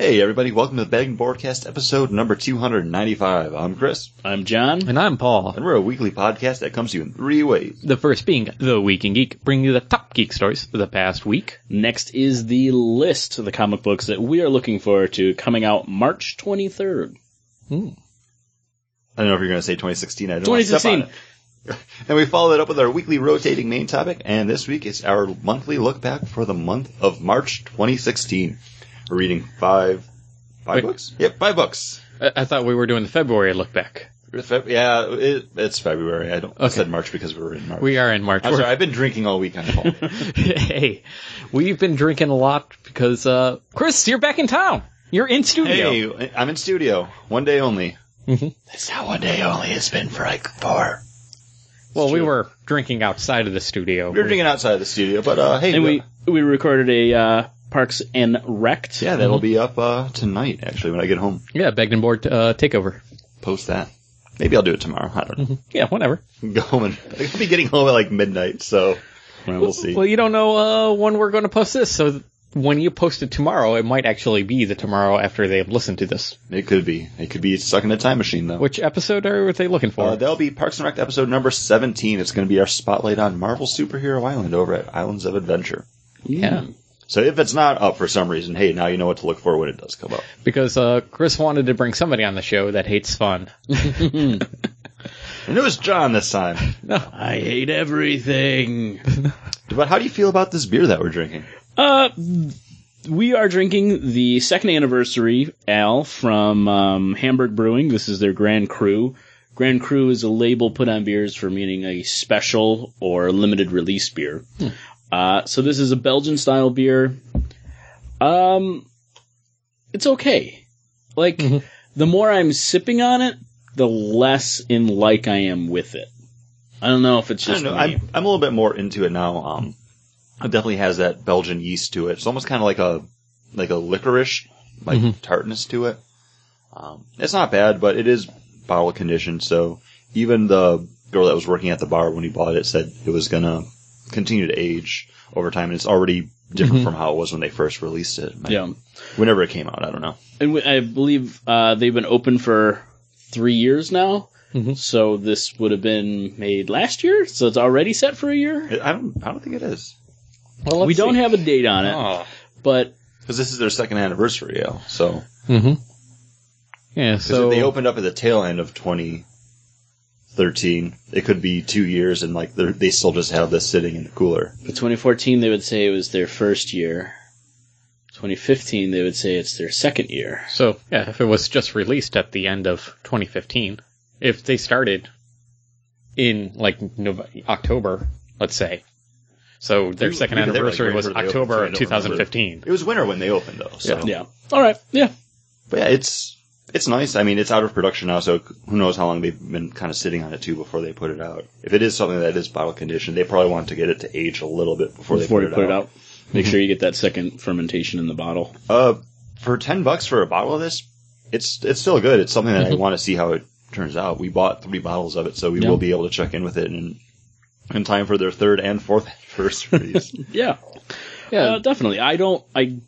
Hey everybody, welcome to the Begging Broadcast episode number 295. I'm Chris, I'm John. And I'm Paul. and we're a weekly podcast that comes to you in three ways. The first being The Week in Geek, bringing you the top geek stories of the past week. Next is the list of the comic books that we are looking forward to coming out March 23rd. Hmm. I don't know if you're going to say 2016. I don't want to step on 2016. it. And we follow it up with our weekly rotating main topic, and this week is our monthly look back for the month of March 2016. We're reading five, five Wait. books? Yep, five books. I, I thought we were doing the February look back. Feb- Yeah, it, it's February. I don't I said March because we were in March. We are in March. I'm sorry, I've been drinking all weekend, Paul. hey, we've been drinking a lot because, uh, Chris, you're back in town. You're in studio. Hey, I'm in studio. One day only. Mhm. That's how one day only has been for like four. well, we were drinking outside of the studio. We were drinking outside of the studio, but uh, hey, And we, we recorded a uh, Parks and Wrecked. yeah, that'll be up uh, tonight. Actually, when I get home, Yeah, board uh, takeover. post that. Maybe I'll do it tomorrow. I don't know. Yeah, whatever. Go home and I'll be getting home at like midnight, so we'll see. Well, you don't know uh, when we're going to post this, so when you post it tomorrow, it might actually be the tomorrow after they have listened to this. It could be. It could be stuck in a time machine though. Which episode are they looking for? Uh, that'll be Parks and Rec episode number 17. It's going to be our spotlight on Marvel Superhero Island over at Islands of Adventure. yeah. So if it's not up for some reason, hey, now you know what to look for when it does come up. Because uh, Chris wanted to bring somebody on the show that hates fun. And it was John this time. I hate everything. But how do you feel about this beer that we're drinking? Uh, we are drinking the second anniversary ale from um, Hamburg Brewing. This is their Grand Cru. Grand Cru is a label put on beers for meaning a special or limited release beer. Uh, so this is a Belgian style beer. Um, it's okay. Like Mhm. the more I'm sipping on it, the less in like I am with it. I don't know if it's just. I'm, I'm a little bit more into it now. Um, it definitely has that Belgian yeast to it. It's almost kind of like a like a licorice, like Mhm. tartness to it. Um, it's not bad, but it is bottle conditioned. So even the girl that was working at the bar when we bought it said it was gonna continue to age over time, and it's already different Mhm. from how it was when they first released it. Like, yeah. Whenever it came out, I don't know. And we- I believe uh, they've been open for three years now. Mhm. So this would have been made last year. So it's already set for a year. I don't. I don't think it is Well, we don't have a date on it, Oh. but because this is their second anniversary. Yeah. So hmm Yeah, 'Cause so they opened up at the tail end of 2013, it could be two years, and like they're- still just have this sitting in the cooler. But 2014 they would say it was their first year. 2015 they would say it's their second year. So, yeah, if it was just released at the end of 2015, if they started in like Nov- October, let's say, so their We- second we were there, like, anniversary was October opened, of so I don't remember. 2015. It was winter when they opened, though. So. Yeah. All right. Yeah. But yeah, it's it's nice. I mean, it's out of production now, so who knows how long they've been kind of sitting on it too before they put it out. If it is something that is bottle conditioned, they probably want to get it to age a little bit before, Before they you put, put it, it out. out, make sure you get that second fermentation in the bottle. Uh, for ten bucks for a bottle of this, it's it's still good. It's something that I want to see how it turns out. We bought three bottles of it, so we Yeah. will be able to check in with it in in time for their third and fourth anniversaries. Yeah. Yeah, Uh, definitely. I don't. I.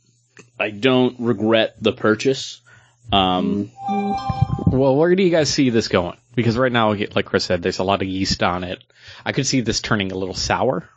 I don't regret the purchase. Um, well, where do you guys see this going? Because right now, like Chris said, there's a lot of yeast on it. I could see this turning a little sour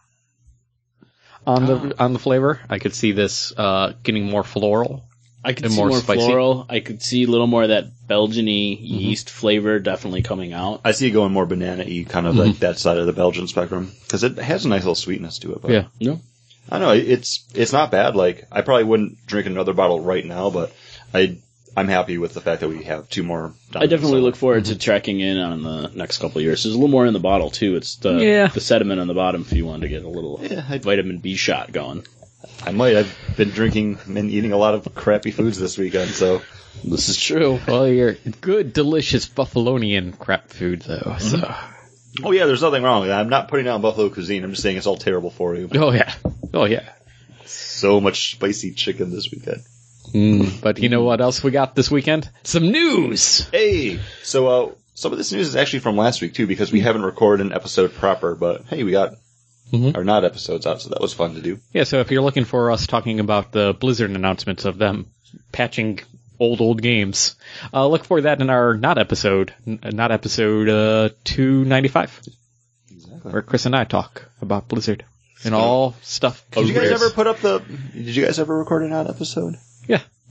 on the on the flavor. I could see this uh, getting more floral. I could And see more more, spicy? floral. I could see a little more of that Belgian-y Mm-hmm. yeast flavor definitely coming out. I see it going more banana-y, kind of like that side of the Belgian spectrum, because it has a nice little sweetness to it. But Yeah. No, I don't know. It's it's not bad. Like I probably wouldn't drink another bottle right now, but I I'm happy with the fact that we have two more. down I definitely cellar. look forward to tracking in on the next couple of years. There's a little more in the bottle too. It's the Yeah. the sediment on the bottom if you want to get a little Yeah, vitamin B shot going. I might. I've been drinking and eating a lot of crappy foods this weekend, so This is true. Well, you're good, delicious Buffalonian crap food, though. Mm-hmm. So, Oh yeah, there's nothing wrong with that. I'm not putting down buffalo cuisine. I'm just saying it's all terrible for you. oh yeah, oh yeah. So much spicy chicken this weekend. Mm, but you know what else we got this weekend? Some news. Hey, so uh, some of this news is actually from last week too, because we haven't recorded an episode proper. But hey, we got Mhm. our not episodes out, so that was fun to do. Yeah, so if you're looking for us talking about the Blizzard announcements of them patching old old games. Uh, look for that in our not episode, not episode uh, two ninety five, where Chris and I talk about Blizzard and all stuff. Did you guys ever put up the? Did you guys ever record an odd episode?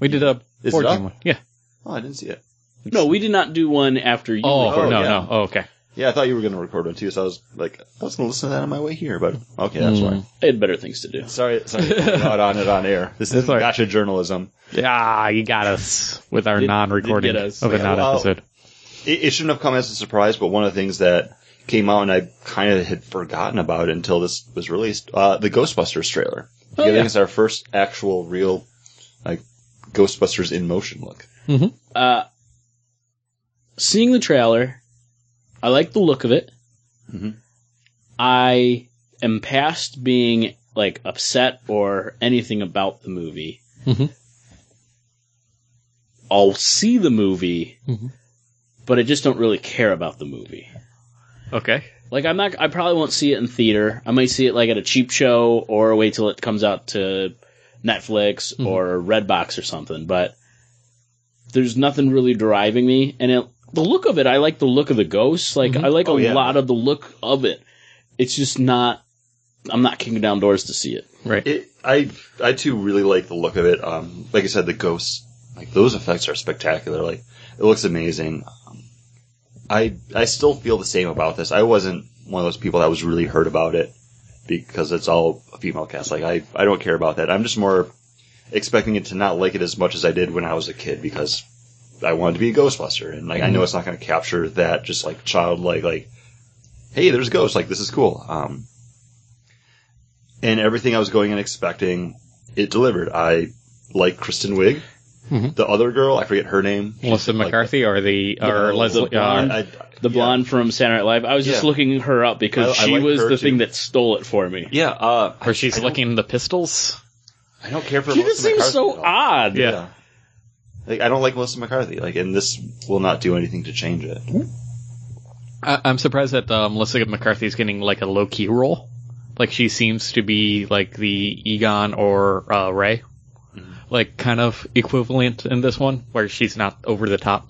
Yeah, we did a Is board it up? game one. Yeah. Oh, I didn't see it. No, we did not do one after you. Oh, recorded. no, yeah. no. Oh, okay. Yeah, I thought you were going to record one too, so I was like, I was going to listen to that on my way here, but okay, that's Hmm. why. I had better things to do. Sorry, sorry, not on it on air. This is all right. gotcha journalism. Yeah, you got us with our Did- non-recording did get us. of a Yeah, non-episode. It, it shouldn't have come as a surprise, but one of the things that came out and I kind of had forgotten about it until this was released, uh, the Ghostbusters trailer. Oh, I yeah. think it's our first actual real, like, Ghostbusters in motion look. Uh, seeing the trailer, I like the look of it. Mhm. I am past being like upset or anything about the movie. Mhm. I'll see the movie, Mhm. but I just don't really care about the movie. Okay. Like I'm not. I probably won't see it in theater. I might see it like at a cheap show or wait till it comes out to Netflix or Redbox or something. But there's nothing really driving me, and it, the look of it, I like the look of the ghosts. Like I like Oh, a yeah. lot of the look of it. It's just not. I'm not kicking down doors to see it. Right. It, I, I too really like the look of it. Um, like I said, the ghosts, like those effects are spectacular. Like it looks amazing. Um, I, I still feel the same about this. I wasn't one of those people that was really hurt about it because it's all a female cast. Like I, I don't care about that. I'm just more expecting it to not like it as much as I did when I was a kid because I wanted to be a Ghostbuster, and like I know it's not going to capture that just like childlike like, hey, there's ghosts. Like this is cool. Um, and everything I was going and expecting, it delivered. I like Kristen Wiig. Mhm. The other girl, I forget her name. Melissa She's like- McCarthy or the or Yeah, Leslie? the Uh. I- The yeah. blonde from Saturday Night Live. I was just Yeah. looking her up because I- I she like was the too. thing that stole it for me. Yeah, uh, where she's I don't- the pistols. I don't care for. She Melissa just seems so odd. Yeah. Like I don't like Melissa McCarthy. Like, and this will not do anything to change it. I, I'm surprised that uh, Melissa McCarthy is getting like a low key role. Like she seems to be like the Egon or uh, Ray, like kind of equivalent in this one, where she's not over the top.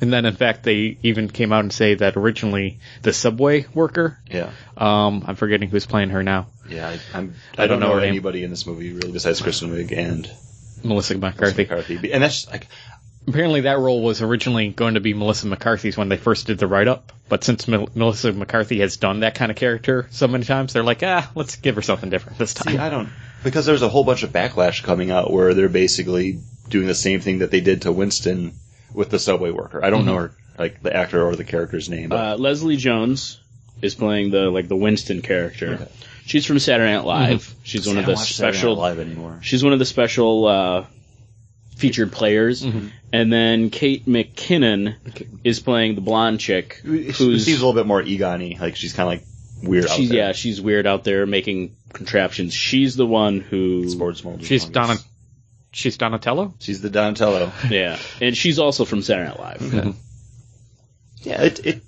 And then, in fact, they even came out and say that originally the subway worker, Yeah, um, I'm forgetting who's playing her now, yeah. I, I'm. I I, don't don't know know anybody in this movie really besides Kristen Wiig and Melissa Melissa McCarthy. McCarthy. And that's like, Apparently, that role was originally going to be Melissa McCarthy's when they first did the write up, but since Mel- Melissa McCarthy has done that kind of character so many times, they're like, ah, let's give her something different this time. see, I don't because there's a whole bunch of backlash coming out where they're basically doing the same thing that they did to Winston with the subway worker. I don't know her like the actor or the character's name. But Uh, Leslie Jones is playing the like the Winston character. Okay. She's from Saturday Night Live. She's one I of the don't watch special. live anymore. She's one of the special uh, featured players. And then Kate McKinnon is playing the blonde chick, Who who's seems a little bit more Egon-y. Like she's kind of like weird. out she's there. yeah she's weird out there making contraptions. She's the one who sports mold. She's Donna. She's Donatello. She's the Donatello. yeah, and she's also from Saturday Night Live. Yeah, it it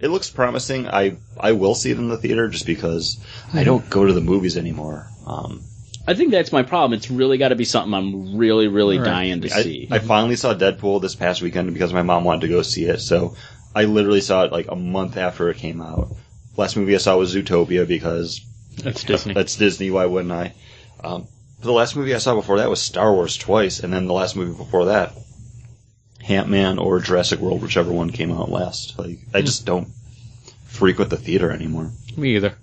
it looks promising. I I will see it in the theater just because I don't go to the movies anymore. Um, I think that's my problem. It's really got to be something I'm really really Right. dying to I, see. I finally saw Deadpool this past weekend because my mom wanted to go see it. So I literally saw it like a month after it came out. Last movie I saw was Zootopia because That's Disney. that's Disney. Why wouldn't I? Um, the last movie I saw before that was Star Wars twice, and then the last movie before that, Ant Man or Jurassic World, whichever one came out last. Like I just don't frequent the theater anymore. Me either.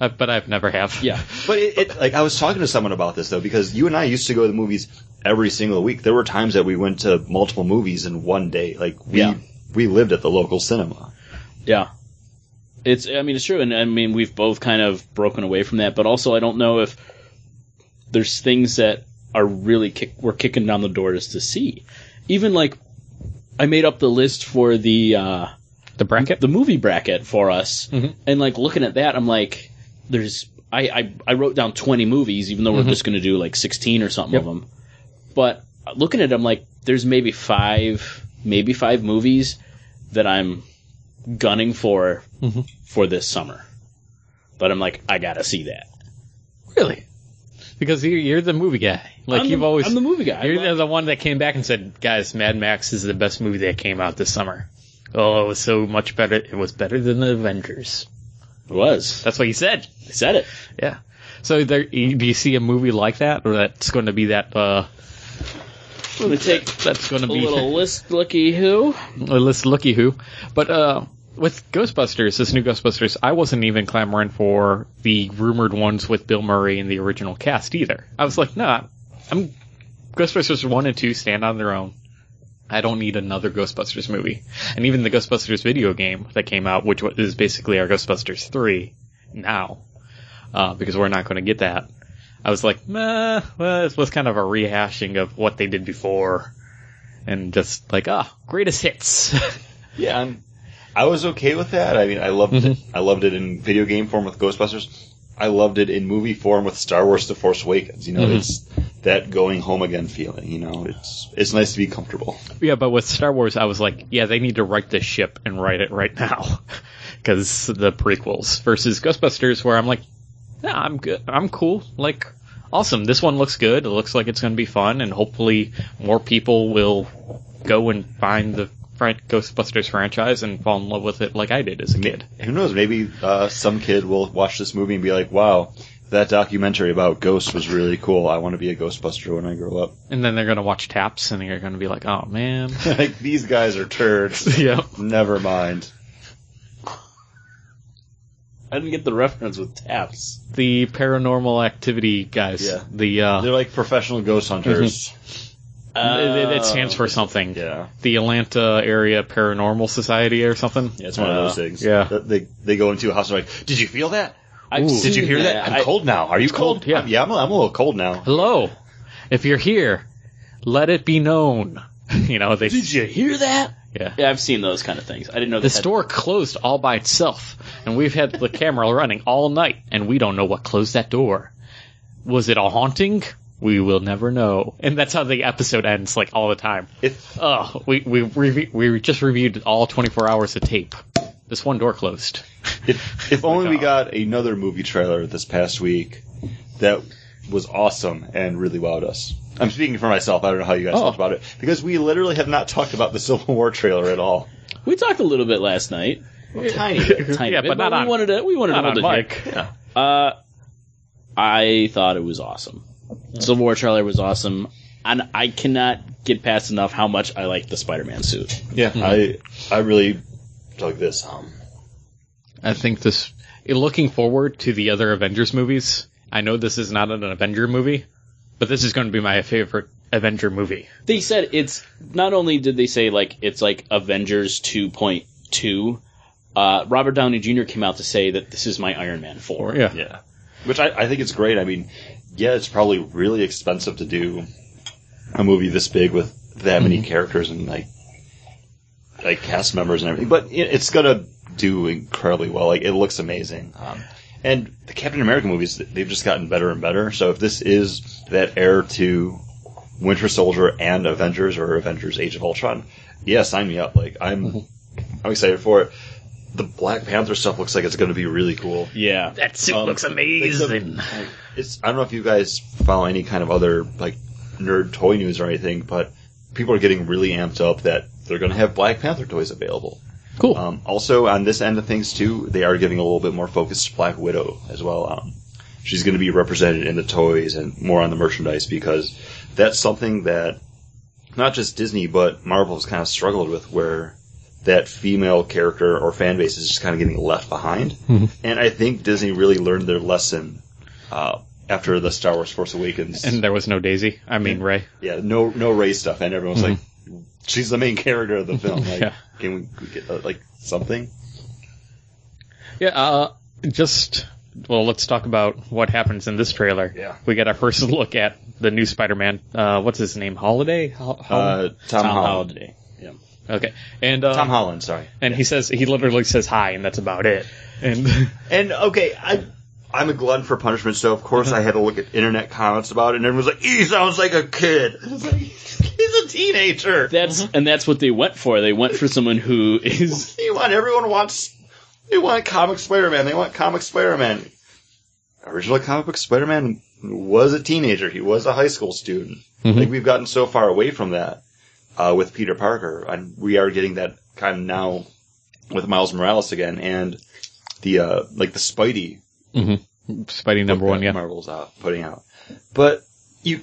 Uh, but I've never have. yeah, But it, it like I was talking to someone about this though because you and I used to go to the movies every single week. There were times that we went to multiple movies in one day. Like we Yeah. we lived at the local cinema. Yeah. It's, I mean, it's true. And I mean, we've both kind of broken away from that, but also I don't know if there's things that are really kick, we're kicking down the doors to see. Even like, I made up the list for the, uh, The bracket. the movie bracket for us. Mhm. And like looking at that, I'm like, there's, I, I, I wrote down 20 movies, even though we're just going to do like 16 or something Yep. of them. But looking at them, like, there's maybe five, maybe five movies that I'm gunning for Mhm. for this summer. But I'm like, I gotta see that. Really? Because you're, you're the movie guy. Like I'm you've the, always, I'm the movie guy. You're love- the one that came back and said, "Guys, Mad Max is the best movie that came out this summer." Oh, it was so much better. It was better than the Avengers. it was. That's what you said. I said it. Yeah. So there, you- do you see a movie like that, or that's going to be that? Uh, I'm gonna take that's going to be a little list looky who. Well, let's looky who. But uh, with Ghostbusters, this new Ghostbusters, I wasn't even clamoring for the rumored ones with Bill Murray and the original cast either. I was like, nah, I'm Ghostbusters one and two stand on their own. I don't need another Ghostbusters movie. And even the Ghostbusters video game that came out, which is basically our Ghostbusters 3 now, uh, because we're not going to get that. I was like, meh, well, this was kind of a rehashing of what they did before. And just like, ah, greatest hits. Yeah, I'm, I was okay with that. I mean, I loved it. I loved it in video game form with Ghostbusters. I loved it in movie form with Star Wars: The Force Awakens. You know, Mhm. it's that going home again feeling. You know, it's it's nice to be comfortable. Yeah, but with Star Wars, I was like, yeah, they need to write this ship and write it right now, because the prequels versus Ghostbusters, where I'm like, yeah, I'm good, I'm cool, like, awesome. This one looks good. It looks like it's going to be fun, and hopefully more people will go and find the Ghostbusters franchise and fall in love with it like I did as a kid. Who knows? Maybe uh, some kid will watch this movie and be like, "Wow, that documentary about ghosts was really cool. I want to be a Ghostbuster when I grow up." And then they're going to watch TAPS, and they're going to be like, oh man, like these guys are turds. yep. Never mind. I didn't get the reference with taps. The paranormal activity guys. Yeah. The uh, They're like professional ghost hunters. It, it- it Uh, stands for something. Yeah. the Atlanta Area Paranormal Society or something. Yeah, it's one of Uh, those things. yeah. They they go into a house and like, "Did you feel that? Ooh. Did you hear that? I'm I- cold now. Are you cold? cold, yeah. I'm, yeah, I'm, a- I'm a little cold now. Hello, if you're here, let it be known. you know they. Did you hear that? Yeah. Yeah, I've seen those kind of things. I didn't know that. The they had- store closed all by itself, and we've had the camera running all night, and we don't know what closed that door. Was it a haunting? We will never know. And that's how the episode ends, like all the time. If Oh, we we revi- we just reviewed all 24 hours of tape. This one door closed. if if only we got another movie trailer this past week that was awesome and really wowed us. I'm speaking for myself. I don't know how you guys Oh. felt about it because we literally have not talked about the Civil War trailer at all. We talked a little bit last night. Tiny bit. Tiny Yeah, bit, but not we on- wanted to we wanted to hold on it mic. here. Uh, I thought it was awesome. Civil War trailer was awesome, and I cannot get past enough how much I like the Spider-Man suit. Yeah, I I really dug this. Um, I think this, looking forward to the other Avengers movies, I know this is not an Avenger movie, but this is going to be my favorite Avenger movie. They said it's not only did they say like it's like Avengers 2.2. Uh, Robert Downey Jr. came out to say that this is my Iron Man 4. Yeah. yeah, which I, I think it's great. I mean, yeah, it's probably really expensive to do a movie this big with that many characters and like like cast members and everything, but it, it's gonna do incredibly well. Like it looks amazing. Um, and the Captain America movies, they've just gotten better and better. So if this is that heir to Winter Soldier and Avengers or Avengers Age of Ultron, yeah, sign me up. Like I'm, I'm excited for it. The Black Panther stuff looks like it's going to be really cool. Yeah. That suit Um, looks like the- amazing. like, it's I don't know if you guys follow any kind of other like nerd toy news or anything, but people are getting really amped up that they're going to have Black Panther toys available. cool. Um, also, on this end of things too, they are giving a little bit more focus to Black Widow as well. Um, she's going to be represented in the toys and more on the merchandise because that's something that not just Disney but Marvel's kind of struggled with, where that female character or fan base is just kind of getting left behind. And I think Disney really learned their lesson uh, after the Star Wars Force Awakens. and there was no Daisy. I mean, Rey. yeah, no no Rey stuff, and everyone's like, she's the main character of the film. Like, Yeah. can we, we get uh, like something? Yeah, uh, just, well, let's talk about what happens in this trailer. Yeah. We get our first look at the new Spider-Man. Uh, what's his name? Holiday? Hol- Hol- Uh, Tom, Tom Holland. Okay. And, uh, Tom Holland, sorry. and he says, he literally says hi, and that's about it. And, And okay, I I'm a glutton for punishment, so of course I had to look at internet comments about it, and everyone's like, "He sounds like a kid." It's like, he's a teenager. That's and that's what they went for. They went for someone who is you want everyone wants they want comic Spider-Man. They want comic Spider-Man. Original comic book Spider-Man was a teenager. He was a high school student. Like we've gotten so far away from that uh, with Peter Parker, and we are getting that kind of now with Miles Morales again, and the uh, like the Spidey Spidey number one, yeah. Marvel's out putting out. But you,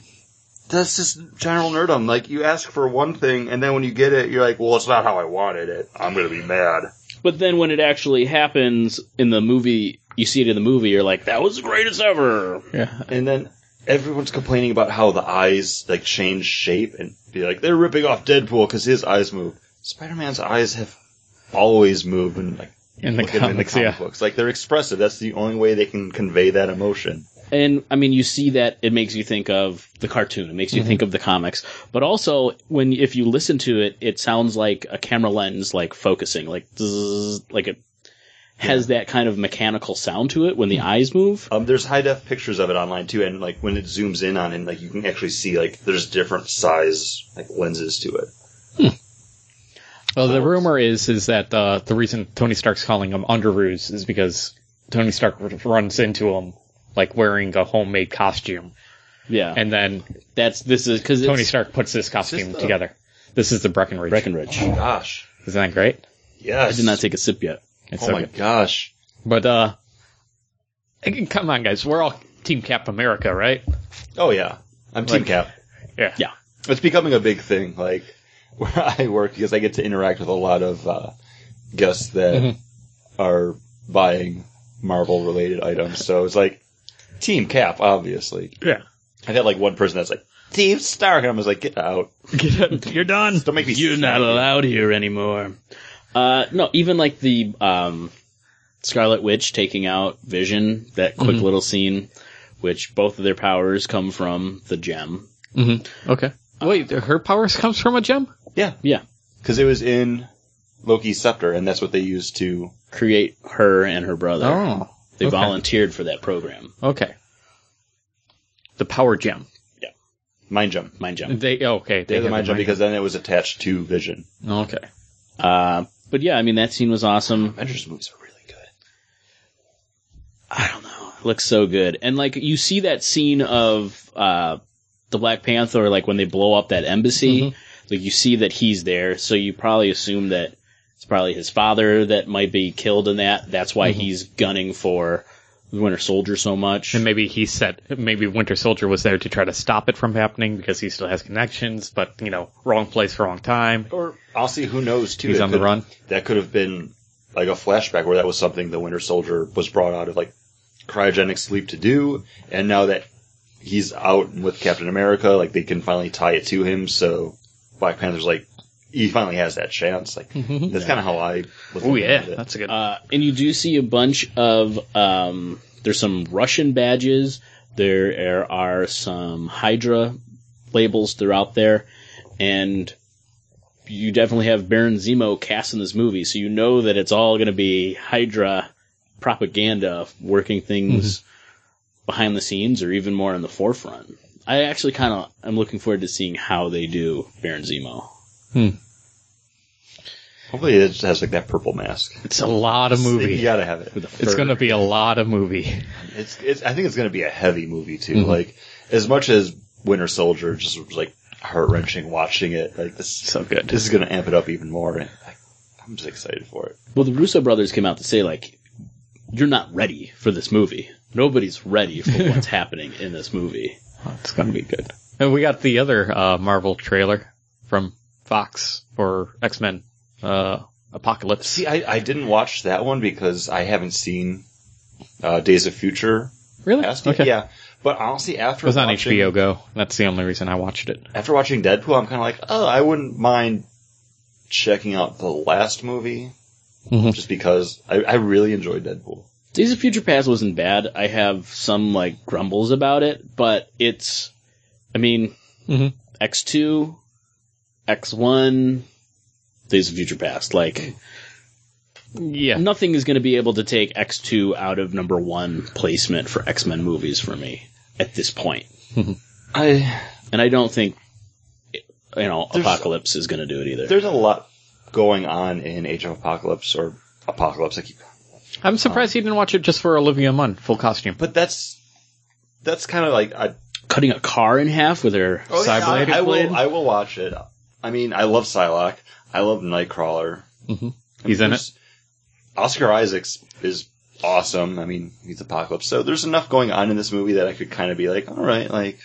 that's just general nerdum. Like you ask for one thing, and then when you get it, you're like, "Well, it's not how I wanted it. I'm gonna be mad." But then when it actually happens in the movie, you see it in the movie, you're like, that was the greatest ever. Yeah. And then everyone's complaining about how the eyes like change shape and be like they're ripping off Deadpool because his eyes move. Spider-Man's eyes have always moved and like In the look at them comics, in the comic yeah. books. Like they're expressive. That's the only way they can convey that emotion. And I mean, you see that it makes you think of the cartoon. It makes you mm-hmm. think of the comics. But also, when if you listen to it, it sounds like a camera lens, like focusing, like zzz, like it has that kind of mechanical sound to it when the eyes move. Um, there's high def pictures of it online too, and like when it zooms in on it, like you can actually see like there's different size like lenses to it. Well, the rumor is is that uh, the reason Tony Stark's calling him Underoos is because Tony Stark runs into him like wearing a homemade costume, Yeah, and and then that's this is because Tony Stark puts this costume the- together. This is the Breckenridge. Breckenridge. Gosh, Isn't that great? yes. I did not take a sip yet. It's Oh so my good. gosh. But uh, come on, guys, we're all Team Cap America, right? Oh yeah, I'm Team Cap. Yeah. Yeah. It's becoming a big thing, like where I work, because I get to interact with a lot of uh, guests that Mhm. are buying Marvel related items. So it's like Team Cap, obviously. Yeah. I've had like one person that's like Team Stark, and I was like, get out, Get out. You're done. don't make me. You're not allowed here anymore. Uh, no, even like the um, Scarlet Witch taking out Vision, that quick little scene, which both of their powers come from the gem. Mm-hmm. Okay. Wait, her powers comes from a gem? Yeah, Yeah, because it was in Loki's scepter, and that's what they used to. create her and her brother. Oh. they okay. volunteered for that program. Okay. The power gem. Yeah. Mind Gem. Mind gem. They okay. They had the Mind Gem because then it was attached to Vision. okay. Uh, but yeah, I mean that scene was awesome. Avengers movies are really good. I don't know. It looks so good. And like you see that scene of uh the Black Panther like when they blow up that embassy, like you see that he's there, so you probably assume that it's probably his father that might be killed in that. That's why he's gunning for Winter Soldier so much. And maybe he said maybe Winter Soldier was there to try to stop it from happening because he still has connections, but you know, wrong place, wrong time. Or honestly, who knows? Too, He's It on the run. That could have been like a flashback where that was something the Winter Soldier was brought out of like cryogenic sleep to do, and now that he's out with Captain America, like they can finally tie it to him. So Black Panther's like he finally has that chance. Like that's kind of how I. Was Oh yeah, it. that's a good. Uh, and you do see a bunch of um, there's some Russian badges. There are some Hydra labels throughout there, and you definitely have Baron Zemo cast in this movie, so you know that it's all going to be Hydra propaganda working things behind the scenes or even more in the forefront. I actually kind of am looking forward to seeing how they do Baron Zemo. Hopefully, it just has like that purple mask. it's a lot of movie. You gotta have it. It's going to be a lot of movie. It's, it's. I think it's going to be a heavy movie too. Mm-hmm. Like as much as Winter Soldier just was like heart wrenching watching it. Like this, So good. this is going to amp it up even more. I, I'm just excited for it. Well, the Russo brothers came out to say like, "You're not ready for this movie. Nobody's ready for what's happening in this movie." It's going to be good. And we got the other uh, Marvel trailer from Fox for X Men uh, Apocalypse. See, I, I didn't watch that one because I haven't seen uh, Days of Future. really? Past Okay. Yeah, but honestly, after It was on watching, HBO Go. That's the only reason I watched it. After watching Deadpool, I'm kind of like, oh, I wouldn't mind checking out the last movie Mhm. just because I, I really enjoyed Deadpool. Days of Future Past wasn't bad. I have some like grumbles about it, but it's, I mean, Mhm. X two, X one, Days of Future Past. Like Yeah. nothing is going to be able to take X two out of number one placement for X Men movies for me at this point, I and I don't think you know Apocalypse is going to do it either. there's a lot going on in Age of Apocalypse or Apocalypse. I keep, I'm surprised he didn't watch it just for Olivia Munn, full costume. but that's that's kind of like I, Cutting a car in half with her oh, yeah, cybernetic I, I blade. will I will watch it. I mean, I love Psylocke. I love Nightcrawler. Mhm. I He's in there's- Oscar Isaacs is awesome. I mean, he's Apocalypse. So there's enough going on in this movie that I could kind of be like, all right, like,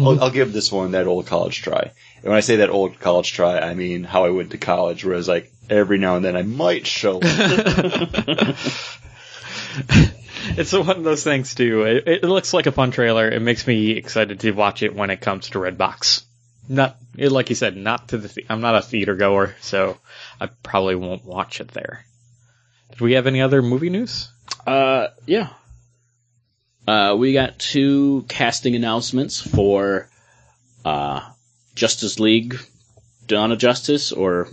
I'll, I'll give this one that old college try. And when I say that old college try, I mean how I went to college, whereas like every now and then I might show. it's one of those things too. It, it looks like a fun trailer. It makes me excited to watch it when it comes to Redbox. Not like you said, not to the. The- I'm not a theater goer, so I probably won't watch it there. Did we have any other movie news? Uh, yeah. Uh, we got two casting announcements for uh, Justice League, Dawn of Justice, or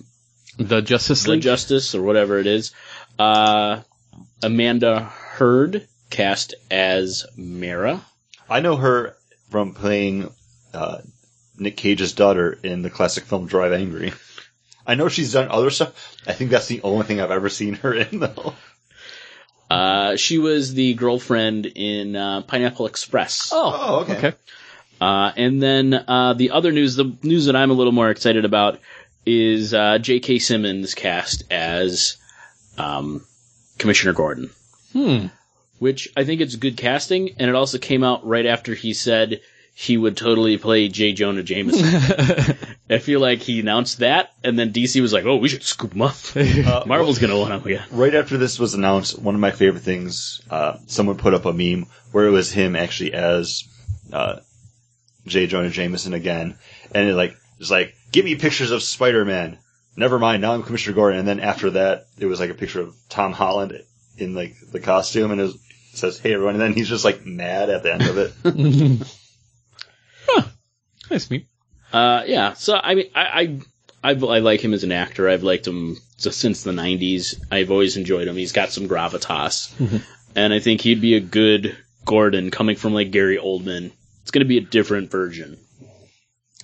The Justice The League. Justice, or whatever it is. Uh, Amanda Heard cast as Mera. I know her from playing uh, Nick Cage's daughter in the classic film Drive Angry. I know she's done other stuff. I think that's the only thing I've ever seen her in, though. Uh, she was the girlfriend in uh, Pineapple Express. Oh, okay. okay. Uh, and then uh, the other news, the news that I'm a little more excited about, is uh, J.K. Simmons cast as um, Commissioner Gordon, Hmm. which I think it's good casting, and it also came out right after he said he would totally play J. Jonah Jameson. I feel like he announced that, and then DC was like, "Oh, we should scoop him up." Uh, Marvel's gonna want him again. Right after this was announced, one of my favorite things, uh, someone put up a meme where it was him actually as uh, J. Jonah Jameson again, and it like it's like, give me pictures of Spider Man. Never mind, now I'm Commissioner Gordon. And then after that, it was like a picture of Tom Holland in like the costume, and it, was, it says, "Hey everyone," and then he's just like mad at the end of it. nice meet. Uh, yeah. So I mean, I, I, I've, I like him as an actor. I've liked him since the '90s. I've always enjoyed him. He's got some gravitas, and I think he'd be a good Gordon coming from like Gary Oldman. It's going to be a different version.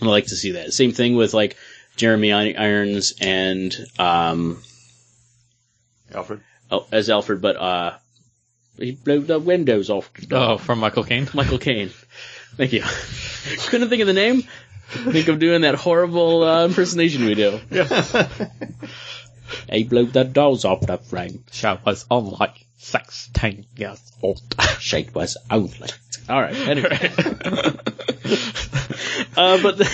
I like to see that. Same thing with like Jeremy Irons and um, Alfred. oh, as Alfred, but uh, he blew the windows off. The. Oh, from Michael Caine. Michael Caine. Thank you. Couldn't think of the name. Think of doing that horrible uh, impersonation we do. He blew the doors off the frame. She was only sixteen years old. She was only. All right. Anyway. uh, but the,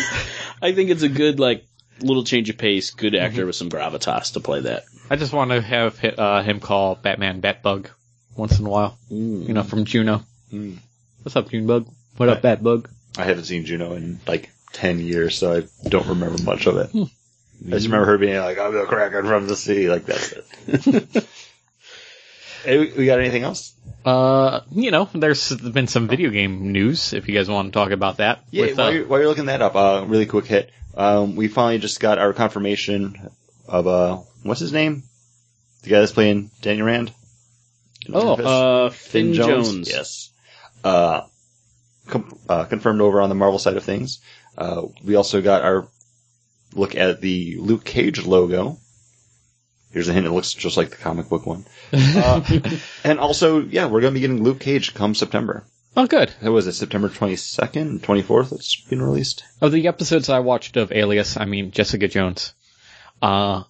I think it's a good like little change of pace. Good actor with some gravitas to play that. I just want to have uh, him call Batman Batbug once in a while. Mm. You know, from Juno. Mm. What's up, Junebug? What up, Batbug? I haven't seen Juno in like ten years, so I don't remember much of it. Hmm. I just remember her being like, "I'm the Kraken from the sea," like that's it. hey, we- got anything else? Uh, you know, there's been some video game news. If you guys want to talk about that. Yeah, With, while, uh, you're, while you're looking that up, uh, really quick hit. Um, we finally just got our confirmation of uh, what's his name? The guy that's playing Daniel Rand. Oh, Uh, Finn, Jones. Yes. Uh, com- uh, confirmed over on the Marvel side of things. Uh, we also got our look at the Luke Cage logo. Here's a hint: it looks just like the comic book one. Uh, and also, yeah, we're going to be getting Luke Cage come September. oh, good. That was it, September 22nd, 24th. It's been released. Of the episodes I watched of Alias, I mean Jessica Jones, uh,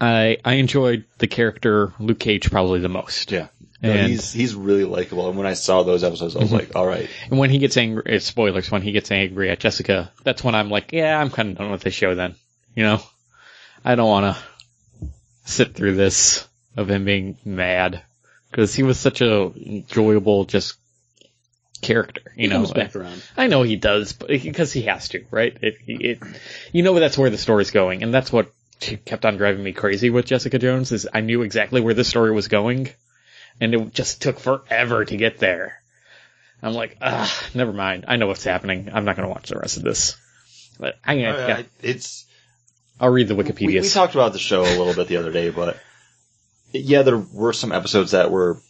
I I enjoyed the character Luke Cage probably the most. Yeah. No, And- he's he's really likable. And when I saw those episodes, I was mm-hmm. like, all right. And when he gets angry, spoilers, when he gets angry at Jessica, that's when I'm like, yeah, I'm kind of done with this show then. You know? I don't want to sit through this of him being mad. Cause he was such a enjoyable, just character, you He know? comes back around. I know he does, but because he has to, right? It, it, you know that's where the story's going, and that's what kept on driving me crazy with Jessica Jones. Is I knew exactly where the story was going, and it just took forever to get there. I'm like, ah, never mind. I know what's happening. I'm not going to watch the rest of this. But I, yeah, Uh, it's I'll read the Wikipedia. we talked about the show a little bit the other day, but yeah, there were some episodes that were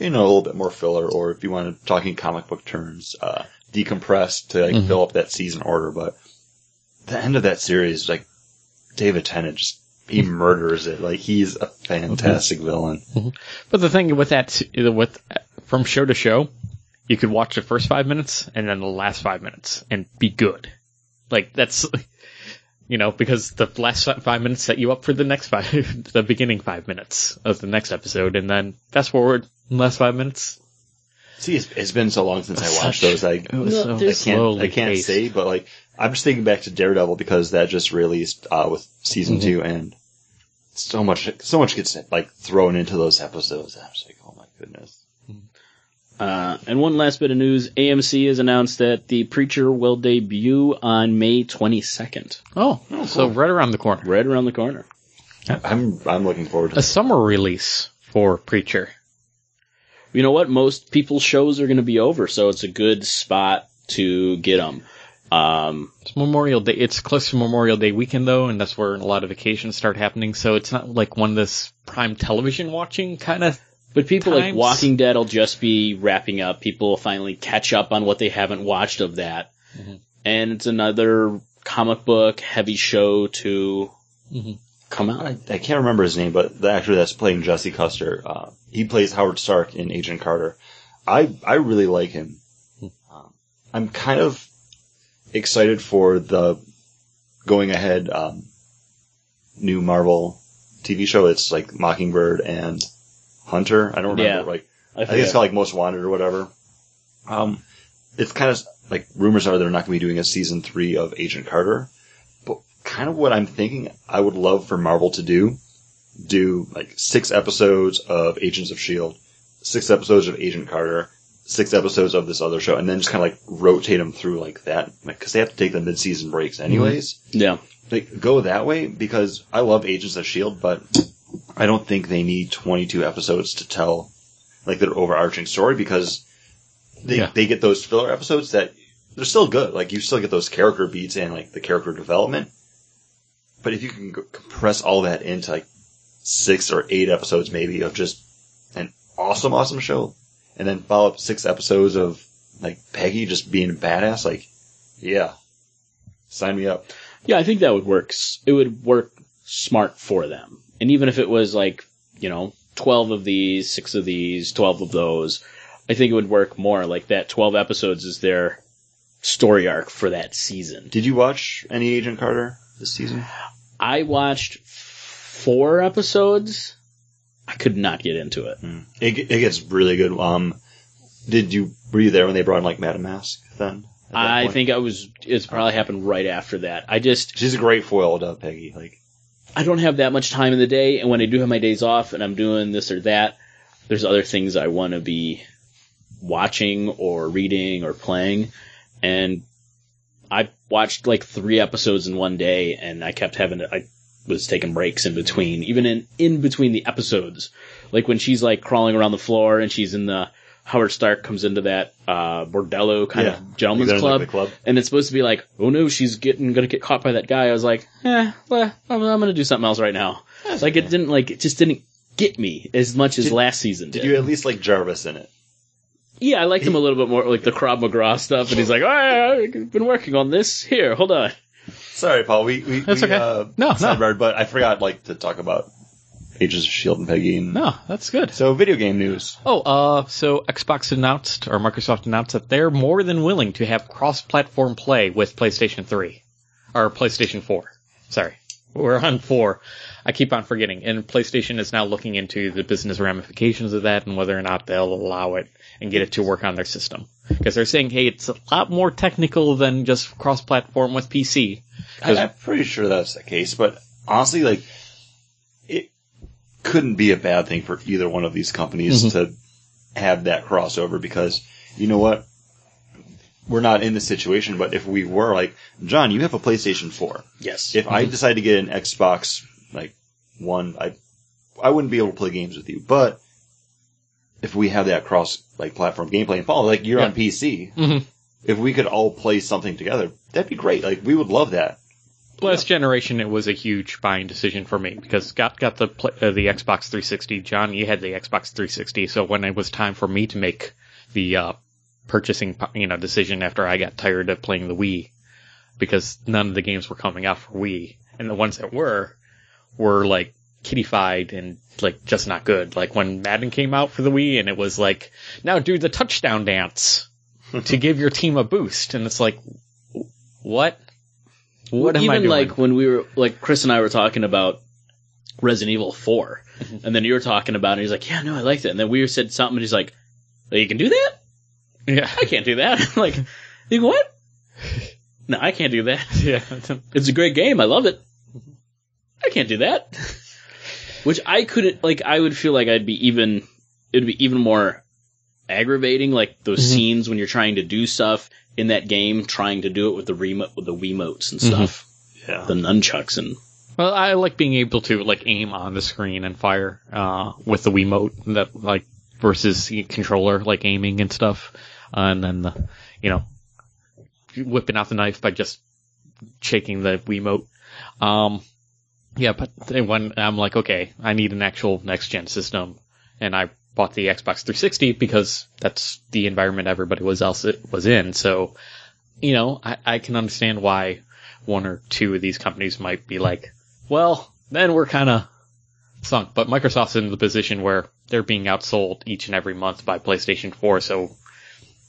you know a little bit more filler, or if you want to talk in comic book terms, uh, decompressed to like Mhm. fill up that season order. But the end of that series, like David Tennant, just he murders it. Like he's a fantastic mm-hmm. villain. Mm-hmm. But the thing with that, with from show to show, you could watch the first five minutes and then the last five minutes and be good. Like that's, you know, because the last five minutes set you up for the next five, the beginning five minutes of the next episode, and then fast forward last five minutes. See, it's, it's been so long since I watched Such- those. I, No, so I can't, I can't paced. say, but like, I'm just thinking back to Daredevil because that just released, uh, with season Mhm. two and so much, so much gets like thrown into those episodes. I'm just like, oh my goodness. Uh, and one last bit of news: AMC has announced that The Preacher will debut on May 22nd, Oh, so right around the corner. right around the corner. I'm, I'm looking forward to A summer release for Preacher. You know what? Most people's shows are going to be over, so it's a good spot to get them. Um, It's Memorial Day. It's close to Memorial Day weekend though, and that's where a lot of vacations start happening. So it's not like one of this prime television watching kind of. but people like Walking Dead will just be wrapping up. People will finally catch up on what they haven't watched of that, Mhm. and it's another comic book heavy show to Mhm. come out. I, I can't remember his name, but the actor that's playing Jesse Custer, uh, he plays Howard Stark in Agent Carter. I I really like him. Um, I'm kind of excited for the going ahead um, new Marvel TV show. It's like Mockingbird and Hunter. I don't remember Yeah. like I I think it's called like Most Wanted or whatever. Um, it's kind of like rumors are they're not going to be doing a season three of Agent Carter, but kind of what I'm thinking I would love for Marvel to do, do like six episodes of Agents of Shield, six episodes of Agent Carter, six episodes of this other show, and then just kind of like rotate them through like that, because they have to take the mid-season breaks mm-hmm. anyways. yeah. Like go that way because I love Agents of Shield, but I don't think they need 22 episodes to tell like their overarching story because they Yeah. they get those filler episodes that they're still good. Like you still get those character beats and like the character development. But if you can compress all that into like six or eight episodes maybe of just an awesome, awesome show, and then follow up six episodes of like Peggy just being a badass, like yeah, sign me up. Yeah, I think that would work. It would work smart for them. And even if it was like, you know, 12 of these, 6 of these, 12 of those, I think it would work more. Like that 12 episodes is their story arc for that season. Did you watch any Agent Carter this season? I watched four episodes. I could not get into it. It, it gets really good. Um, did you were you there when they brought in like Madame Masque then? I point? think I was, it's probably happened right after that. I just, she's a great foil to Peggy. Like I don't have that much time in the day, and when I do have my days off and I'm doing this or that, there's other things I want to be watching or reading or playing, and I watched like three episodes in one day, and I kept having to. I was taking breaks in between, even in in between the episodes, like when she's like crawling around the floor and she's in the Howard Stark comes into that uh, bordello kind Yeah. of gentleman's club, club. and it's supposed to be like, oh no, she's getting gonna get caught by that guy. I was like, eh, well, I'm, I'm gonna do something else right now. like it didn't like it just didn't get me as much as Did- last season did. Did you at least like Jarvis in it? yeah, I liked him a little bit more, like the Krav Maga stuff, and he's like, oh, I've been working on this. Here, hold on. Sorry, Paul. We we, That's we okay. uh, No, no. sidebarred, but I forgot like to talk about Agents of Shield and Peggy. And, No, that's good. So video game news. Oh, uh, so Xbox announced, or Microsoft announced that they're more than willing to have cross-platform play with PlayStation 3. Or PlayStation 4. Sorry. We're on 4. I keep on forgetting. And PlayStation is now looking into the business ramifications of that and whether or not they'll allow it and get it to work on their system. Because they're saying, hey, it's a lot more technical than just cross-platform with PC. I, I'm pretty sure that's the case, but honestly, like it couldn't be a bad thing for either one of these companies Mhm. to have that crossover because you know what? We're not in this situation, but if we were, like, John, you have a PlayStation 4. Yes. If I decide to get an Xbox, like, one, I, I wouldn't be able to play games with you, but if we have that cross, like, platform gameplay and Paul, like, you're Yeah. on PC, Mhm. if we could all play something together, that'd be great. Like, we would love that. Last generation, it was a huge buying decision for me because Scott got the uh, the Xbox 360. John, you had the Xbox 360, so when it was time for me to make the uh, purchasing you know decision after I got tired of playing the Wii, because none of the games were coming out for Wii, and the ones that were were like kiddified and like just not good. Like when Madden came out for the Wii and it was like, now do the touchdown dance to give your team a boost. And it's like, what? What am Even I doing? like when we were like Chris and I were talking about Resident Evil 4 Mm-hmm. and then you were talking about it. He's like, "Yeah, no, I liked it." And then we said something, and he's like, oh, "You can do that? yeah, I can't do that." like, you go, what? No, I can't do that. yeah. It's a great game. I love it. I can't do that. Which I couldn't like. I would feel like I'd be even. It'd be even more aggravating, like those Mhm. scenes when you're trying to do stuff in that game, trying to do it with the remote, with the Wiimotes and stuff, Yeah. the nunchucks and Well, I like being able to like aim on the screen and fire uh, with the Wiimote that like versus the controller like aiming and stuff, uh, and then the you know whipping out the knife by just shaking the Wiimote. Um, yeah, but when I'm like, okay, I need an actual next gen system, and I bought the Xbox 360 because that's the environment everybody was else was in. So, you know, I, I can understand why one or two of these companies might be like, well, then we're kind of sunk. But Microsoft's in the position where they're being outsold each and every month by PlayStation 4, so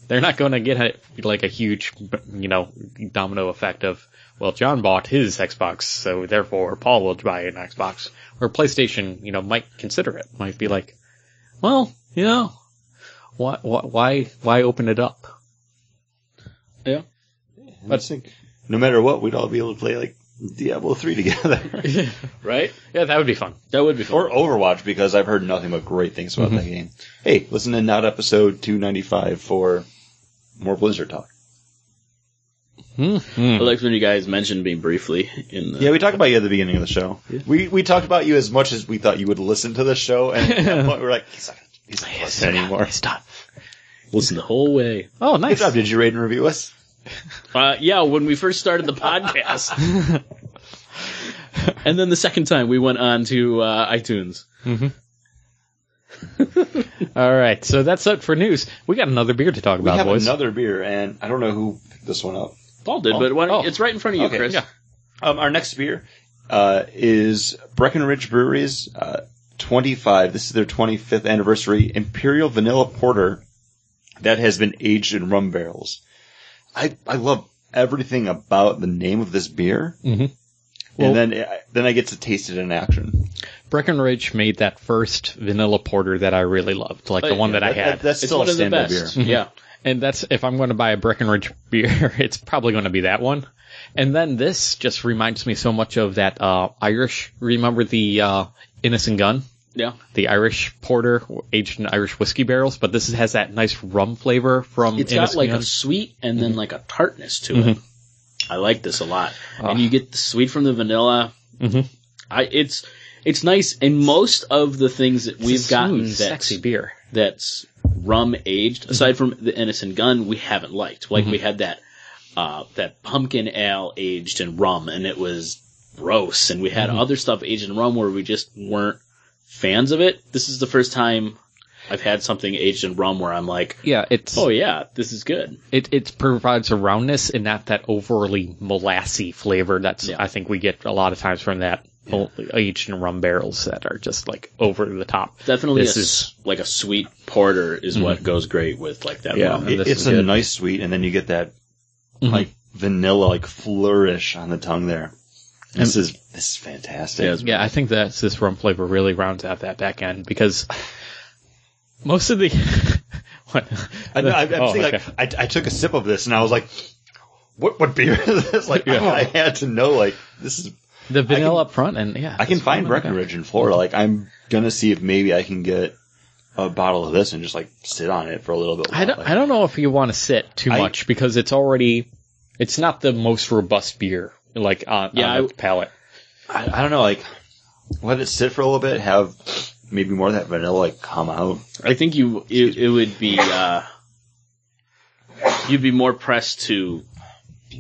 they're not going to get a, like a huge, you know, domino effect of, well, John bought his Xbox, so therefore Paul will buy an Xbox. Or PlayStation, you know, might consider it. Might be like, well, you know, why, why, why, why open it up? yeah. I think no matter what, we'd all be able to play like Diablo 3 together. Right? Yeah, that would be fun. That would be fun. or Overwatch because I've heard nothing but great things about that mm-hmm. game. Hey, listen to Not episode 295 for more Blizzard talk. I liked when you guys mentioned me briefly in the. Yeah, we talked about you at the beginning of the show. We we talked about you as much as we thought you would listen to the show, and at that point we're like, he's not, he's not listening anymore. Stop. Listen the whole way. Oh, Good nice. job. Did you rate and review us? Uh, yeah, when we first started the podcast. and then the second time we went on to uh, iTunes. All right, so that's it for news. We got another beer to talk We about, have boys. another beer, and I don't know who picked this one up. Paul did, but why oh. it's right in front of you, Okay, Chris. yeah. Um, our next beer uh, is Breckenridge Brewery's uh, 25. This is their 25th anniversary Imperial Vanilla Porter that has been aged in rum barrels. I I love everything about the name of this beer, Mhm. Well- and then I- then I get to taste it in action. Breckenridge made that first vanilla porter that I really loved, like the one yeah, that I had. that- that's It's still one a of the standard best. beer. Yeah. And that's if I'm going to buy a Breckenridge beer, it's probably going to be that one. And then this just reminds me so much of that uh, Irish. Remember the uh, Innis & Gunn, Yeah. the Irish porter aged in Irish whiskey barrels, but this has that nice rum flavor from It's got like Gun. a sweet and then like a tartness to Mm-hmm. it. I like this a lot. Ah. And you get the sweet from the vanilla. Mhm. I it's it's nice and most of the things that It's we've gotten sexy beer. that's rum aged, aside from the Innis & Gunn, we haven't liked. Like Mm-hmm. we had that uh that pumpkin ale aged in rum and it was gross and we had Mm-hmm. other stuff aged in rum where we just weren't fans of it. This is the first time I've had something aged in rum where I'm like, Yeah, it's oh yeah, this is good. it it provides a roundness and not that overly molassy flavor that's Yeah. I think we get a lot of times from that aged in rum barrels that are just like over the top. Definitely This a is- like a sweet porter is what goes great with like that Yeah. rum. And It- it's a good. nice sweet, and then you get that Mhm. like vanilla like flourish on the tongue there. This is this is fantastic. Yeah, Yeah, I think that this rum flavor really rounds out that back end because most of the what I, I, I'm Oh, saying, okay. like, I, I took a sip of this and I was like, "What? What beer is this?" Like, Yeah. I, had to know. Like, this is. The vanilla up front and yeah, I can find. Breckenridge in Florida. Like, I'm gonna see if maybe I can get a bottle of this and just like sit on it for a little bit. I don't Like, I don't know if you want to sit too I- much because it's already it's not the most robust beer like on, Yeah, on the I- palate. I, I don't know. Like, let it sit for a little bit. Have maybe more of that vanilla like come out. I think you it, it would be uh, you'd be more pressed to